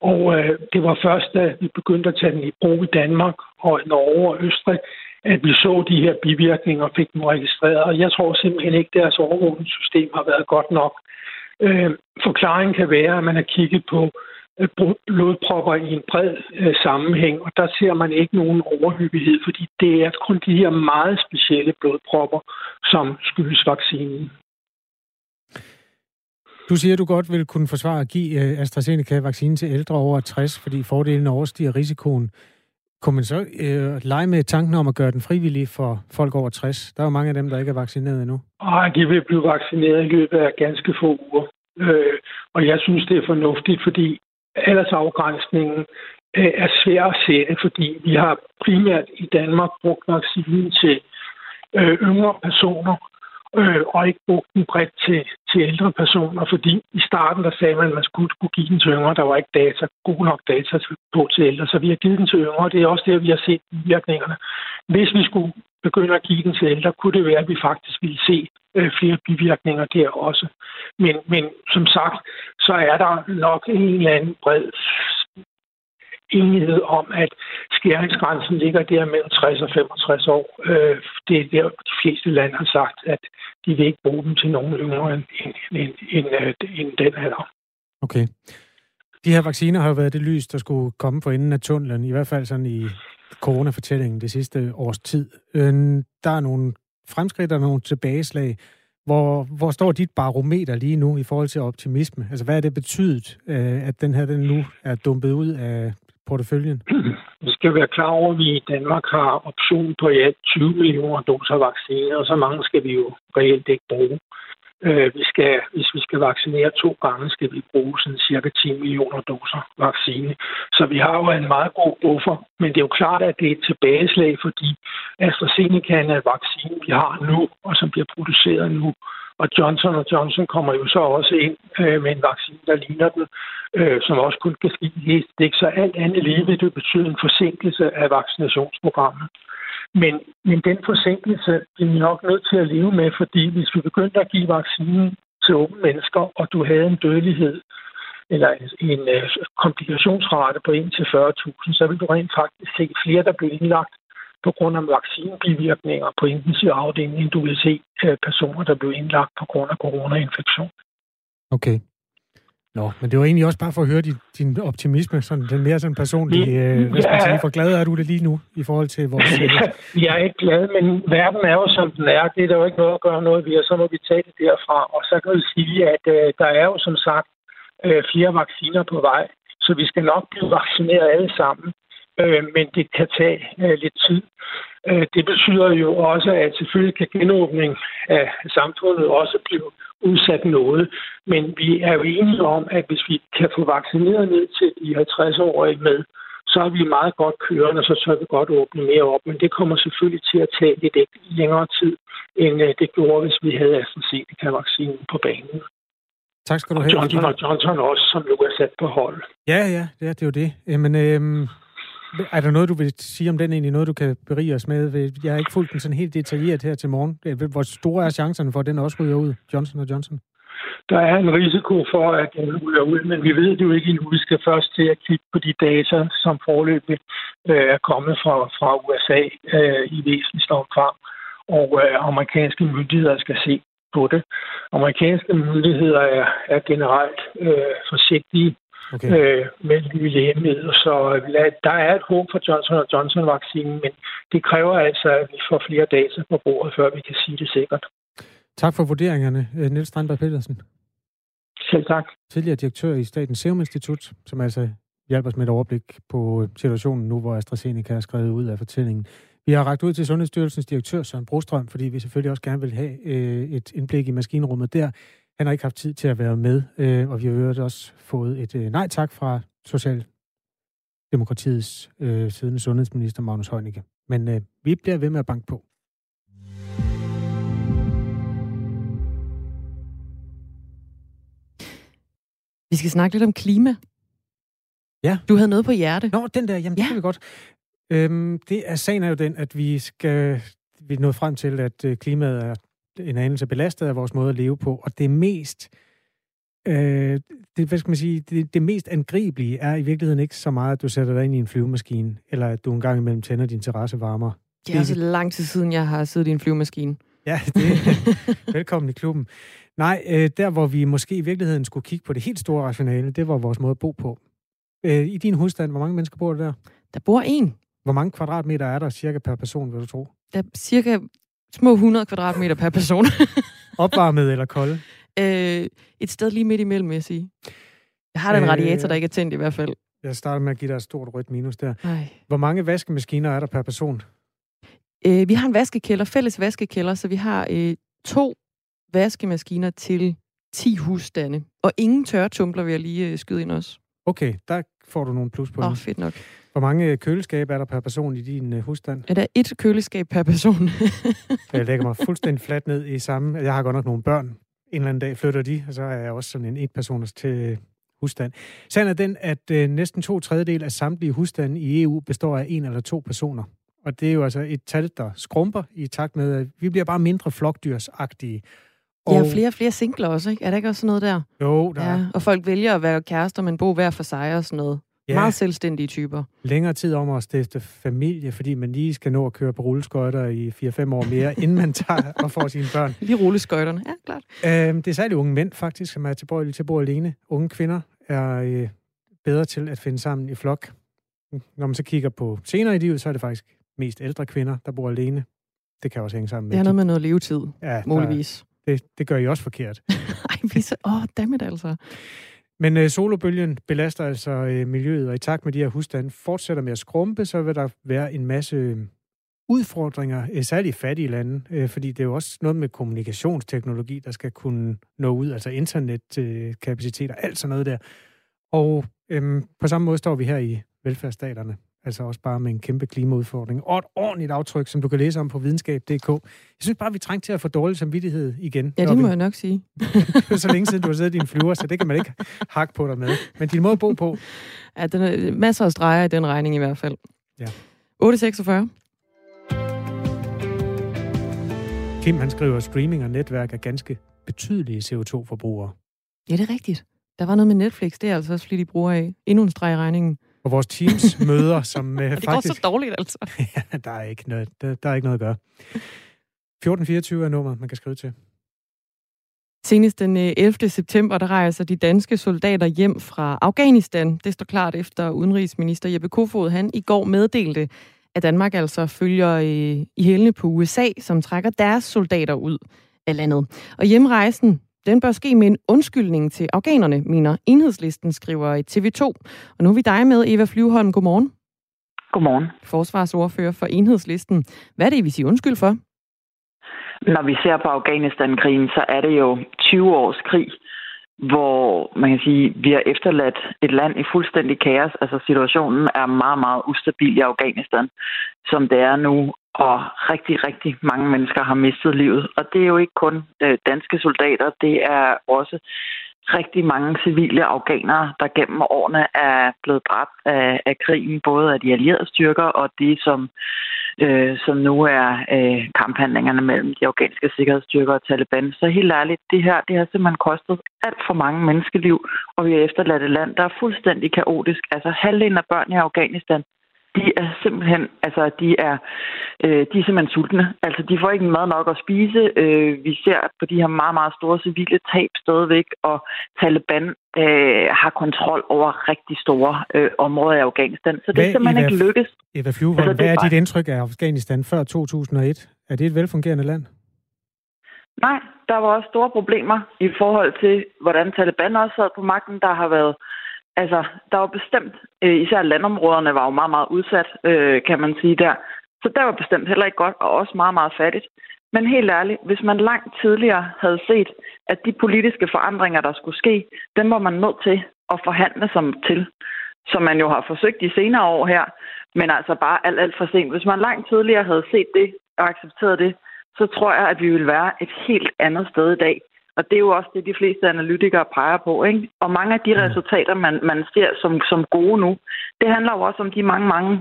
Og øh, det var først, da vi begyndte at tage den i brug i Danmark og Norge og Østrig, at vi så de her bivirkninger og fik dem registreret. Og jeg tror simpelthen ikke, at deres overvågningssystem har været godt nok. Øh, forklaringen kan være, at man har kigget på øh, blodpropper i en bred øh, sammenhæng, og der ser man ikke nogen overhyppighed, fordi det er kun de her meget specielle blodpropper, som skyldes vaccinen. Du siger, at du godt vil kunne forsvare at give øh, AstraZeneca-vaccinen til ældre over 60, fordi fordelen overstiger risikoen. Kunne man så øh, lege med tanken om at gøre den frivillig for folk over 60? Der er jo mange af dem, der ikke er vaccineret endnu. Nej, de vil blive vaccineret i løbet af ganske få uger. Øh, og jeg synes, det er fornuftigt, fordi aldersafgrænsningen øh, er svær at sætte, fordi vi har primært i Danmark brugt vaccinen til øh, yngre personer, øh, og ikke brugte den bredt til, til ældre personer, fordi i starten der sagde man, at man skulle skulle give den til yngre. Der var ikke data, god nok data på til ældre, så vi har givet den til yngre. Det er også der, vi har set virkningerne. Hvis vi skulle begynde at give den til ældre, kunne det være, at vi faktisk ville se øh, flere bivirkninger der også. Men, men som sagt, så er der nok en eller anden bred enighed om, at skæringsgrænsen ligger der mellem 60 og 65 år. Øh, det er der, de fleste lande har sagt, at de vil ikke bruge dem til nogen yngre end, end, end, end, øh, end den alder. Okay. De her vacciner har jo været det lys, der skulle komme for enden af tunnelen, i hvert fald sådan i coronafortællingen det sidste års tid. Øh, der er nogle fremskridt og nogle tilbageslag. Hvor, hvor står dit barometer lige nu i forhold til optimisme? Altså, hvad er det betydet, øh, at den her den nu er dumpet ud af porteføljen? Vi skal være klar over, at vi i Danmark har option på i alt 20 millioner doser vaccine, og så mange skal vi jo reelt ikke bruge. Øh, vi skal, hvis vi skal vaccinere to gange, skal vi bruge sådan cirka 10 millioner doser vaccine. Så vi har jo en meget god buffer, men det er jo klart, at det er et tilbageslag, fordi AstraZeneca er en vaccine, vi har nu, og som bliver produceret nu. Og Johnson Johnson kommer jo så også ind øh, med en vaccine, der ligner den, øh, som også kun kan ske i ikke Så alt andet lige vil det betyde en forsinkelse af vaccinationsprogrammet. Men, men den forsinkelse er vi nok nødt til at leve med, fordi hvis vi begyndte at give vaccinen til unge mennesker, og du havde en dødelighed eller en en komplikationsrate på 1-40.000, så vil du rent faktisk se flere, der bliver indlagt på grund af vaccinebivirkninger på afdeling, end du vil se uh, personer, der bliver indlagt på grund af coronainfektion. Okay. Nå, men det var egentlig også bare for at høre din, din optimisme, sådan den mere sådan personlige, øh, skal ja. for glad er du det lige nu i forhold til vores... Ja, jeg er ikke glad, men verden er jo som den er. Det er der jo ikke noget at gøre noget ved, og så må vi tage det derfra. Og så kan vi sige, at øh, der er jo som sagt øh, flere vacciner på vej, så vi skal nok blive vaccineret alle sammen. Øh, men det kan tage øh, lidt tid. Øh, det betyder jo også, at selvfølgelig kan genåbning af samfundet også blive udsat noget. Men vi er jo enige om, at hvis vi kan få vaccineret ned til de 50-årige med, så er vi meget godt kørende, og så tør vi godt åbne mere op. Men det kommer selvfølgelig til at tage lidt længere tid, end det gjorde, hvis vi havde AstraZeneca-vaccinen på banen. Tak skal du have. Og Johnson og Johnson også, som jo er sat på hold. Ja, ja, det er, det er jo det. Jamen, øhm, er der noget, du vil sige om den egentlig? Noget, du kan berige os med? Jeg har ikke fulgt den sådan helt detaljeret her til morgen. Øh, hvor store er chancerne for, at den også ryger ud, Johnson Johnson? Der er en risiko for, at den ryger ud, men vi ved det jo ikke endnu. Vi skal først til at kigge på de data, som forløbig øh, er kommet fra, fra USA øh, i væsentligt omfang. Og øh, amerikanske myndigheder skal se på det. Amerikanske myndigheder er, er generelt øh, forsigtige okay. øh, med nye lægemidler. Så der er et håb for Johnson Johnson-vaccinen, men det kræver altså, at vi får flere data på bordet, før vi kan sige det sikkert. Tak for vurderingerne, øh, Niels Strandberg Petersen. Selv tak. Tidligere direktør i Statens Serum Institut, som altså hjælper os med et overblik på situationen nu, hvor AstraZeneca er skrevet ud af fortællingen. Vi har ragt ud til Sundhedsstyrelsens direktør Søren Brostrøm, fordi vi selvfølgelig også gerne vil have øh, et indblik i maskinrummet der. Han har ikke haft tid til at være med, øh, og vi har også fået et øh, nej tak fra Socialdemokratiets øh, siddende sundhedsminister Magnus Heunicke. Men øh, vi bliver ved med at banke på. Vi skal snakke lidt om klima. Ja. Du havde noget på hjerte. Nå, den der, jamen ja. det kan vi godt. Øhm, det er, sagen er jo den, at vi skal vi er nået frem til, at øh, klimaet er en anelse belastet af vores måde at leve på, og det mest øh, det, hvad skal man sige, det, det mest angribelige er i virkeligheden ikke så meget, at du sætter dig ind i en flyvemaskine, eller at du en gang imellem tænder din terrassevarmer. Det er også lang tid siden, jeg har siddet i en flyvemaskine. Ja, det velkommen i klubben. Nej, øh, der hvor vi måske i virkeligheden skulle kigge på det helt store rationale, det var vores måde at bo på. Øh, I din husstand, hvor mange mennesker bor der der? Der bor en. Hvor mange kvadratmeter er der cirka per person, vil du tro? Der er cirka små 100 kvadratmeter per person. Opvarmet eller kolde? Øh, et sted lige midt imellem, vil jeg sige. Jeg har den Øh, radiator, der ikke er tændt i hvert fald. Jeg starter med at give dig et stort rødt minus der. Ej. Hvor mange vaskemaskiner er der per person? Øh, vi har en vaskekælder, fælles vaskekælder, så vi har øh, to vaskemaskiner til 10 husstande. Og ingen tørretumbler vil jeg lige øh, skyde ind også. Okay, der får du nogle pluspoint. Åh, oh, fedt nok. Hvor mange køleskabe er der per person i din uh, husstand? Er der et køleskab per person? Jeg lægger mig fuldstændig fladt ned i samme. Jeg har godt nok nogle børn. En eller anden dag flytter de, og så er jeg også sådan en etpersoners til husstand. Sagen er den, at næsten to tredjedel af samtlige husstande i EU består af en eller to personer. Og det er jo altså et tal, der skrumper i takt med, at vi bliver bare mindre flokdyrsagtige. Og... Ja, flere og flere singler også, ikke? Er der ikke også sådan noget der? Jo, der ja. er Og folk vælger at være kærester, men bo hver for sig og sådan noget. Ja. Meget selvstændige typer. længere tid om at stifte familie, fordi man lige skal nå at køre på rulleskøjter i 4-5 år mere, inden man tager og får sine børn. Lige rulleskøjterne, ja, klart. Øhm, det er særligt unge mænd, faktisk, som er tilbøjelige til at bo alene. Unge kvinder er øh, bedre til at finde sammen i flok. Når man så kigger på senere i livet, så er det faktisk mest ældre kvinder, der bor alene. Det kan også hænge sammen med... Det har noget med noget levetid, ja, ja, der- muligvis. Det, det gør I også forkert. Ej, vi så... Åh, oh, dammit altså. Men øh, solobølgen belaster altså øh, miljøet, og i takt med de her husstande fortsætter med at skrumpe, så vil der være en masse øh, udfordringer, øh, særligt i fattige lande, øh, fordi det er jo også noget med kommunikationsteknologi, der skal kunne nå ud, altså internetkapacitet og alt sådan noget der. Og øh, på samme måde står vi her i velfærdsstaterne, altså også bare med en kæmpe klimaudfordring, og et ordentligt aftryk, som du kan læse om på videnskab.dk. Jeg synes bare, vi trænger til at få dårlig samvittighed igen. Ja, det må jeg nok sige. det er så længe siden, du har siddet i din flyver, så det kan man ikke hakke på dig med. Men din måde at bo på, Ja, den er, masser af streger i den regning i hvert fald. Ja. 846. Kim han skriver, at streaming og netværk er ganske betydelige CO2-forbrugere. Ja, det er rigtigt. Der var noget med Netflix, det er altså også flittigt bruger af. Endnu en streg i regningen. Og vores Teams-møder, som øh, det går faktisk... så dårligt, altså. ja, der er, ikke noget, der, der er ikke noget at gøre. 1424 er nummeret, man kan skrive til. Senest den øh, 11. september, der rejser de danske soldater hjem fra Afghanistan. Det står klart efter udenrigsminister Jeppe Kofod, han i går meddelte, at Danmark altså følger øh, i hælene på USA, som trækker deres soldater ud af landet. Og hjemrejsen, den bør ske med en undskyldning til afghanerne, mener enhedslisten, skriver i TV2. Og nu er vi dig med, Eva Flyvholm. Godmorgen. Godmorgen. Forsvarsordfører for enhedslisten. Hvad er det, I vil sige undskyld for? Når vi ser på Afghanistan-krigen, så er det jo 20 års krig, hvor man kan sige, vi har efterladt et land i fuldstændig kaos. Altså situationen er meget, meget ustabil i Afghanistan, som det er nu, og rigtig, rigtig mange mennesker har mistet livet. Og det er jo ikke kun øh, danske soldater, det er også rigtig mange civile afghanere, der gennem årene er blevet dræbt af, af krigen, både af de allierede styrker og de, som, øh, som nu er øh, kamphandlingerne mellem de afghanske sikkerhedsstyrker og Taliban. Så helt ærligt, det her det har simpelthen kostet alt for mange menneskeliv, og vi har efterladt et land, der er fuldstændig kaotisk. Altså halvdelen af børn i Afghanistan, de er simpelthen, altså de er, øh, de er simpelthen sultne. Altså de får ikke mad nok at spise. Øh, vi ser på de her meget, meget store civile tab stadigvæk, og Taliban øh, har kontrol over rigtig store øh, områder i Afghanistan. Så det er simpelthen Eva- ikke lykkes. Eva Flyvholm, Altså, hvad er er dit indtryk af Afghanistan før 2001? Er det et velfungerende land? Nej, der var også store problemer i forhold til, hvordan Taliban også sad på magten. Der har været, altså, der var bestemt, øh, især landområderne var jo meget, meget udsat, øh, kan man sige der. Så der var bestemt heller ikke godt, og også meget, meget fattigt. Men helt ærligt, hvis man langt tidligere havde set, at de politiske forandringer, der skulle ske, dem var man nødt til at forhandle som til. Som man jo har forsøgt de senere år her, men altså bare alt, alt for sent. Hvis man langt tidligere havde set det og accepteret det, så tror jeg, at vi ville være et helt andet sted i dag. Og det er jo også det, de fleste analytikere peger på. Ikke? Og mange af de resultater, man, man ser som, som gode nu, det handler jo også om de mange, mange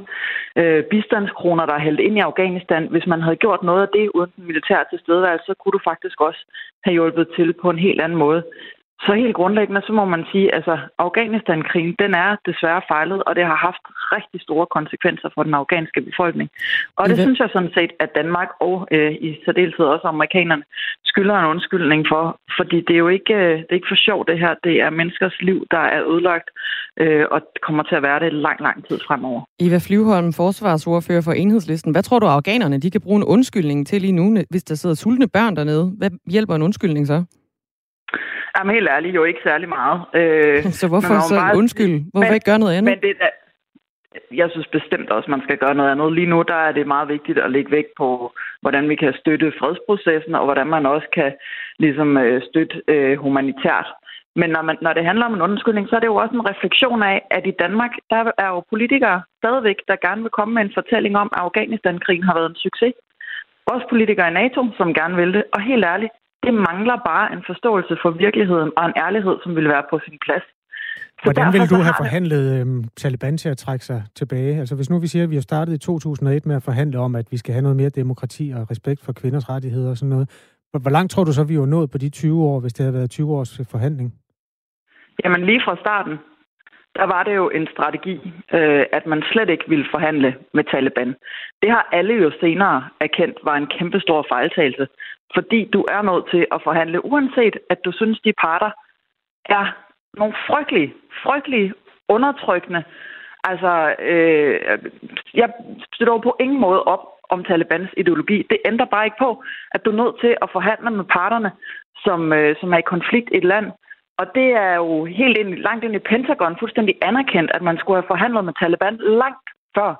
øh, bistandskroner, der er hældt ind i Afghanistan. Hvis man havde gjort noget af det uden den militære tilstedeværelse, så kunne du faktisk også have hjulpet til på en helt anden måde. Så helt grundlæggende, så må man sige, altså, Afghanistan-krigen, den er desværre fejlet, og det har haft rigtig store konsekvenser for den afghanske befolkning. Og det Eva- synes jeg sådan set, at Danmark og øh, i særdeleshed også amerikanerne skylder en undskyldning for. Fordi det er jo ikke, øh, det er ikke for sjov, det her. Det er menneskers liv, der er ødelagt, øh, og kommer til at være det lang, lang tid fremover. Eva Flyvholm, forsvarsordfører for Enhedslisten. Hvad tror du, afghanerne de kan bruge en undskyldning til lige nu, hvis der sidder sultne børn dernede? Hvad hjælper en undskyldning så? Jamen helt ærligt, jo ikke særlig meget. Øh, så hvorfor så bare... undskyld? Hvorfor men, ikke gøre noget andet? Men det, jeg synes bestemt også, man skal gøre noget andet. Lige nu der er det meget vigtigt at lægge vægt på, hvordan vi kan støtte fredsprocessen, og hvordan man også kan ligesom, øh, støtte øh, humanitært. Men når, man, når det handler om en undskyldning, så er det jo også en refleksion af, at i Danmark, der er jo politikere stadigvæk, der gerne vil komme med en fortælling om, at Afghanistan-krigen har været en succes. Også politikere i NATO, som gerne vil det. Og helt ærligt, det mangler bare en forståelse for virkeligheden og en ærlighed, som vil være på sin plads. Så Hvordan ville du have forhandlet øhm, Taliban til at trække sig tilbage? Altså hvis nu vi siger, at vi har startet i 2001 med at forhandle om, at vi skal have noget mere demokrati og respekt for kvinders rettigheder og sådan noget. Hvor langt tror du så, vi var nået på de 20 år, hvis det havde været 20 års forhandling? Jamen lige fra starten, der var det jo en strategi, øh, at man slet ikke ville forhandle med Taliban. Det har alle jo senere erkendt var en kæmpe stor fejltagelse, fordi du er nødt til at forhandle, uanset at du synes, de parter er nogle frygtelige, frygtelige undertrykkende. Altså, øh, jeg støtter på ingen måde op om Talibans ideologi. Det ændrer bare ikke på, at du er nødt til at forhandle med parterne, som, øh, som er i konflikt i et land. Og det er jo helt ind, langt ind i Pentagon fuldstændig anerkendt, at man skulle have forhandlet med Taliban langt før.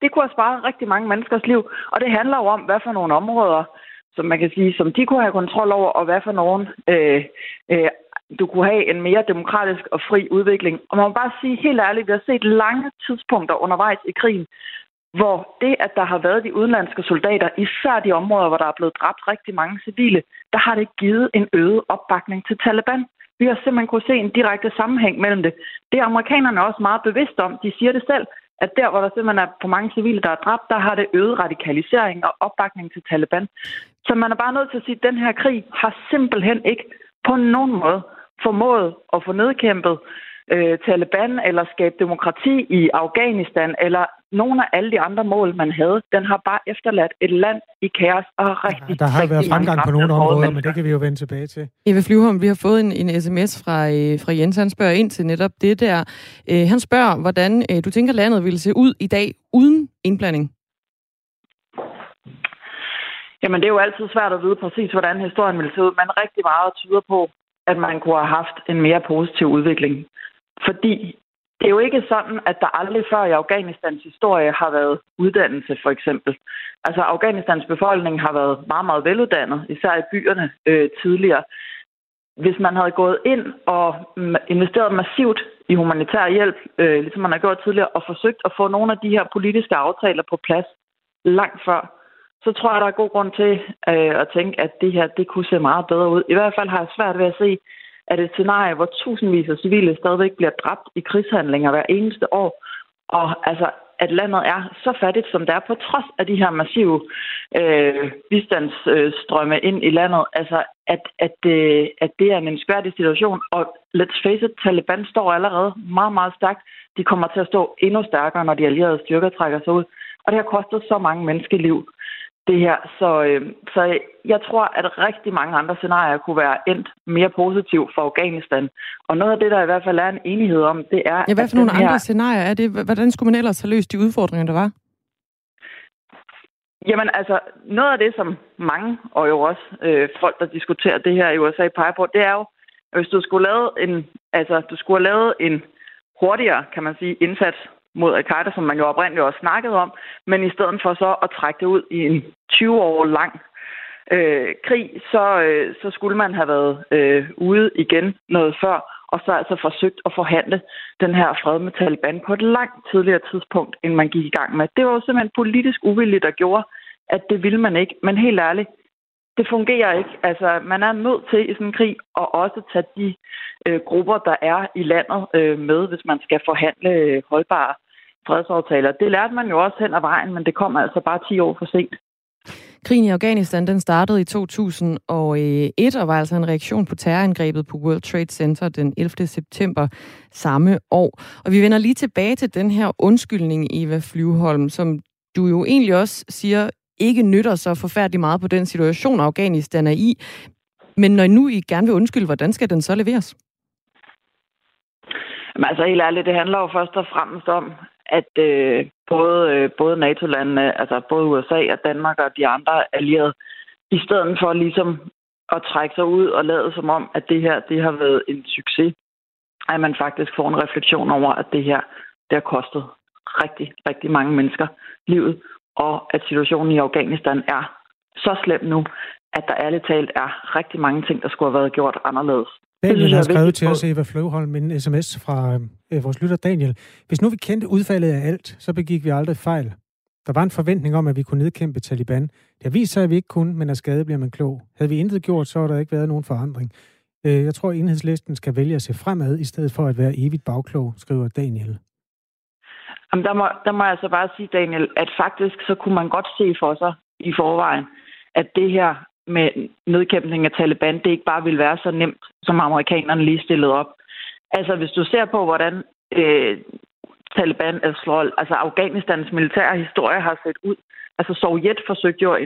Det kunne have sparet rigtig mange menneskers liv, og det handler jo om, hvad for nogle områder, som man kan sige, som de kunne have kontrol over, og hvad for nogen øh, øh, du kunne have en mere demokratisk og fri udvikling. Og man må bare sige helt ærligt, vi har set lange tidspunkter undervejs i krigen, hvor det, at der har været de udenlandske soldater, især de områder, hvor der er blevet dræbt rigtig mange civile, der har det givet en øget opbakning til Taliban. Vi har simpelthen kunne se en direkte sammenhæng mellem det. Det er amerikanerne også meget bevidste om. De siger det selv, at der, hvor der simpelthen er for mange civile, der er dræbt, der har det øget radikalisering og opbakning til Taliban. Så man er bare nødt til at sige, at den her krig har simpelthen ikke på nogen måde formået at få nedkæmpet øh, Taliban eller skabe demokrati i Afghanistan eller nogle af alle de andre mål, man havde, den har bare efterladt et land i kaos og rigtig, ja, Der har været fremgang på nogle områder, men det kan vi jo vende tilbage til. Eva Flyvholm, vi har fået en, en sms fra, øh, fra Jens, han spørger ind til netop det der. Øh, han spørger, hvordan øh, du tænker, landet ville se ud i dag uden indblanding? Jamen, det er jo altid svært at vide præcis, hvordan historien vil se ud, men rigtig meget tyder på, at man kunne have haft en mere positiv udvikling. Fordi det er jo ikke sådan, at der aldrig før i Afghanistans historie har været uddannelse, for eksempel. Altså, Afghanistans befolkning har været meget, meget veluddannet, især i byerne øh, tidligere. Hvis man havde gået ind og investeret massivt i humanitær hjælp, øh, ligesom man har gjort tidligere, og forsøgt at få nogle af de her politiske aftaler på plads langt før, så tror jeg, der er god grund til øh, at tænke, at det her det kunne se meget bedre ud. I hvert fald har jeg svært ved at se, at et scenarie, hvor tusindvis af civile stadigvæk bliver dræbt i krigshandlinger hver eneste år, og altså, at landet er så fattigt, som det er, på trods af de her massive øh, bistandsstrømme ind i landet, altså, at, at, øh, at det er en ønskværdig situation. Og let's face it, Taliban står allerede meget, meget stærkt. De kommer til at stå endnu stærkere, når de allierede styrker trækker sig ud. Og det har kostet så mange menneskeliv det her. Så, øh, så jeg tror, at rigtig mange andre scenarier kunne være endt mere positivt for Afghanistan. Og noget af det, der i hvert fald er en enighed om, det er... Ja, hvad for nogle her... andre scenarier er det? Hvordan skulle man ellers have løst de udfordringer, der var? Jamen altså, noget af det, som mange, og jo også øh, folk, der diskuterer det her i USA, peger på, det er jo, at hvis du skulle lave en, altså, du skulle have lavet en hurtigere, kan man sige, indsats mod al-Qaida, som man jo oprindeligt også snakkede om, men i stedet for så at trække det ud i en 20 år lang øh, krig, så, øh, så skulle man have været øh, ude igen noget før, og så altså forsøgt at forhandle den her fred med Taliban på et langt tidligere tidspunkt, end man gik i gang med. Det var jo simpelthen politisk uvilligt, der gjorde, at det ville man ikke. Men helt ærligt, det fungerer ikke. Altså, man er nødt til i sådan en krig at også tage de øh, grupper, der er i landet øh, med, hvis man skal forhandle øh, holdbare fredsaftaler. Det lærte man jo også hen ad vejen, men det kom altså bare 10 år for sent. Krigen i Afghanistan den startede i 2001 og var altså en reaktion på terrorangrebet på World Trade Center den 11. september samme år. Og vi vender lige tilbage til den her undskyldning, Eva Flyvholm, som du jo egentlig også siger ikke nytter så forfærdeligt meget på den situation, Afghanistan er i. Men når nu I gerne vil undskylde, hvordan skal den så leveres? Men altså helt ærligt, det handler jo først og fremmest om, at øh, både, øh, både NATO-landene, altså både USA og Danmark og de andre allierede, i stedet for ligesom at trække sig ud og lade som om, at det her det har været en succes, at man faktisk får en refleksion over, at det her det har kostet rigtig, rigtig mange mennesker livet, og at situationen i Afghanistan er så slem nu, at der ærligt talt er rigtig mange ting, der skulle have været gjort anderledes. Daniel har skrevet til os, Eva Fløvholm, en sms fra øh, vores lytter Daniel. Hvis nu vi kendte udfaldet af alt, så begik vi aldrig fejl. Der var en forventning om, at vi kunne nedkæmpe Taliban. Det har vist sig, at vi ikke kunne, men af skade bliver man klog. Havde vi intet gjort, så har der ikke været nogen forandring. Øh, jeg tror, at enhedslisten skal vælge at se fremad, i stedet for at være evigt bagklog, skriver Daniel. Jamen, der, må, der må jeg altså bare sige, Daniel, at faktisk så kunne man godt se for sig i forvejen, at det her med nedkæmpning af Taliban, det ikke bare ville være så nemt, som amerikanerne lige stillede op. Altså, hvis du ser på, hvordan øh, Taliban, altså, altså Afghanistans militære historie har set ud. Altså, Sovjet forsøgte jo at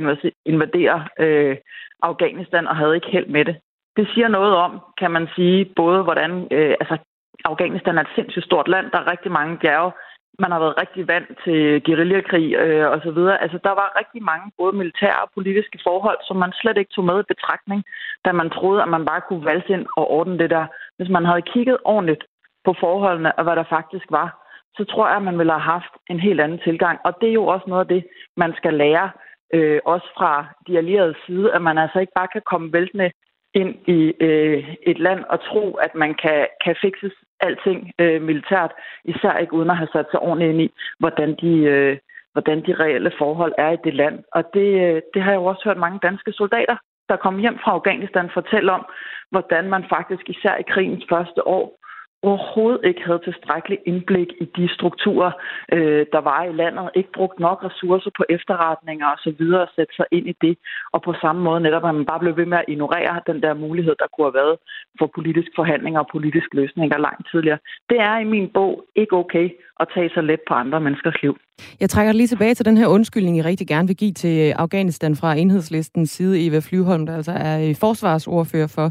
invadere øh, Afghanistan og havde ikke held med det. Det siger noget om, kan man sige, både hvordan... Øh, altså, Afghanistan er et sindssygt stort land. Der er rigtig mange bjerge man har været rigtig vant til guerillakrig øh, og så videre. Altså, der var rigtig mange både militære og politiske forhold, som man slet ikke tog med i betragtning, da man troede, at man bare kunne valse ind og ordne det der. Hvis man havde kigget ordentligt på forholdene og hvad der faktisk var, så tror jeg, at man ville have haft en helt anden tilgang. Og det er jo også noget af det, man skal lære, øh, også fra de allierede side, at man altså ikke bare kan komme væltende ind i øh, et land og tro, at man kan, kan fikse alting øh, militært, især ikke uden at have sat sig ordentligt ind i, hvordan de, øh, hvordan de reelle forhold er i det land. Og det, øh, det har jeg jo også hørt mange danske soldater, der kom hjem fra Afghanistan, fortælle om, hvordan man faktisk især i krigens første år overhovedet ikke havde tilstrækkelig indblik i de strukturer, øh, der var i landet, ikke brugt nok ressourcer på efterretninger og så videre og sætte sig ind i det, og på samme måde netop, at man bare blev ved med at ignorere den der mulighed, der kunne have været for politisk forhandling og politisk løsninger langt tidligere. Det er i min bog ikke okay at tage så let på andre menneskers liv. Jeg trækker lige tilbage til den her undskyldning, I rigtig gerne vil give til Afghanistan fra enhedslistens side, Eva Flyvholm, der altså er forsvarsordfører for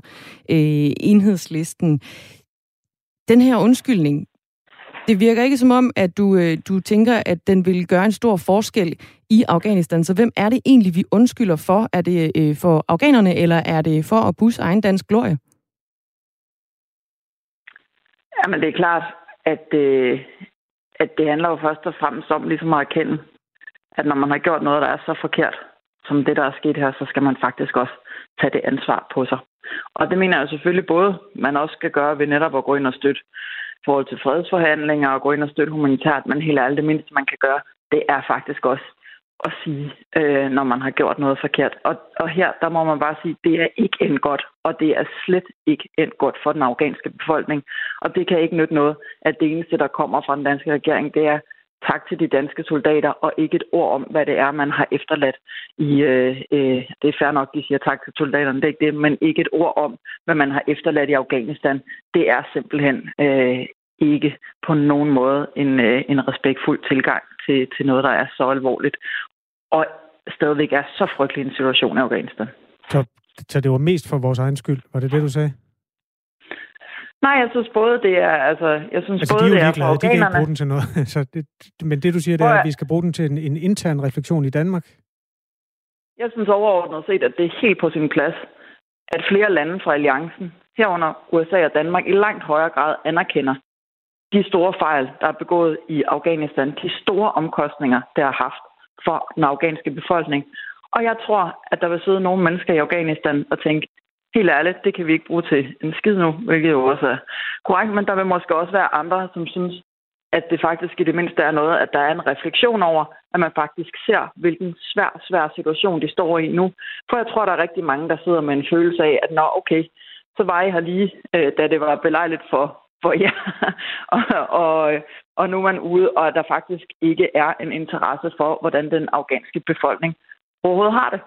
øh, enhedslisten den her undskyldning, det virker ikke som om, at du, øh, du tænker, at den vil gøre en stor forskel i Afghanistan. Så hvem er det egentlig, vi undskylder for? Er det øh, for afghanerne, eller er det for at busse egen dansk glorie? Jamen, det er klart, at, øh, at det handler jo først og fremmest om ligesom at erkende, at når man har gjort noget, der er så forkert, som det, der er sket her, så skal man faktisk også tage det ansvar på sig. Og det mener jeg selvfølgelig både, man også skal gøre ved netop at gå ind og støtte forhold til fredsforhandlinger og gå ind og støtte humanitært, men helt ærligt, det mindste man kan gøre, det er faktisk også at sige, øh, når man har gjort noget forkert. Og, og her, der må man bare sige, det er ikke end godt, og det er slet ikke end godt for den afghanske befolkning. Og det kan ikke nytte noget, at det eneste, der kommer fra den danske regering, det er tak til de danske soldater, og ikke et ord om, hvad det er, man har efterladt i... Øh, øh, det er fair nok, de siger tak til soldaterne, det er ikke det, men ikke et ord om, hvad man har efterladt i Afghanistan. Det er simpelthen øh, ikke på nogen måde en, øh, en respektfuld tilgang til, til noget, der er så alvorligt, og stadigvæk er så frygtelig en situation i Afghanistan. Så, så det var mest for vores egen skyld, var det det, du sagde? Nej, jeg synes både det er, altså, jeg synes altså, både de det er for. De kan ikke bruge den til noget. så det, men det, du siger, det er, at vi skal bruge den til en, en intern refleksion i Danmark? Jeg synes overordnet set, at det er helt på sin plads, at flere lande fra alliancen, herunder USA og Danmark, i langt højere grad anerkender de store fejl, der er begået i Afghanistan, de store omkostninger, det har haft for den afghanske befolkning. Og jeg tror, at der vil sidde nogle mennesker i Afghanistan og tænke, helt ærligt, det kan vi ikke bruge til en skid nu, hvilket jo også er korrekt, men der vil måske også være andre, som synes, at det faktisk i det mindste er noget, at der er en refleksion over, at man faktisk ser, hvilken svær, svær situation de står i nu. For jeg tror, der er rigtig mange, der sidder med en følelse af, at nå, okay, så var I her lige, øh, da det var belejligt for, for jer, og, og, og nu er man ude, og at der faktisk ikke er en interesse for, hvordan den afghanske befolkning overhovedet har det.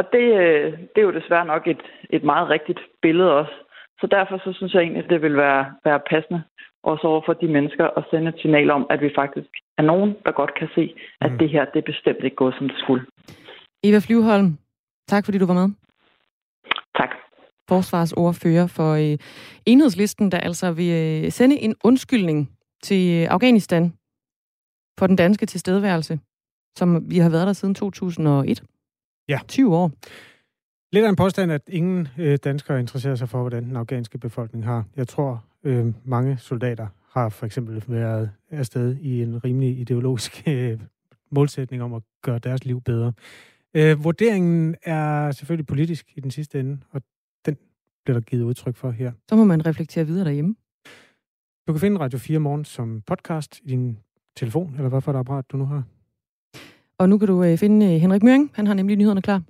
Og det, øh, det er jo desværre nok et, et meget rigtigt billede også. Så derfor så synes jeg egentlig, at det vil være, være passende også over for de mennesker at sende et signal om, at vi faktisk er nogen, der godt kan se, at mm. det her det er bestemt ikke gået som det skulle. Eva Flyvholm, tak fordi du var med. Tak. forsvarsordfører for øh, enhedslisten, der altså vil øh, sende en undskyldning til Afghanistan for den danske tilstedeværelse, som vi har været der siden 2001. Ja. 20 år. Lidt af en påstand, at ingen øh, danskere interesserer sig for, hvordan den afghanske befolkning har. Jeg tror, øh, mange soldater har for eksempel været afsted i en rimelig ideologisk øh, målsætning om at gøre deres liv bedre. Øh, vurderingen er selvfølgelig politisk i den sidste ende, og den bliver der givet udtryk for her. Så må man reflektere videre derhjemme. Du kan finde Radio 4 Morgen som podcast i din telefon, eller hvad for et apparat du nu har. Og nu kan du øh, finde øh, Henrik Møring. Han har nemlig nyhederne klar.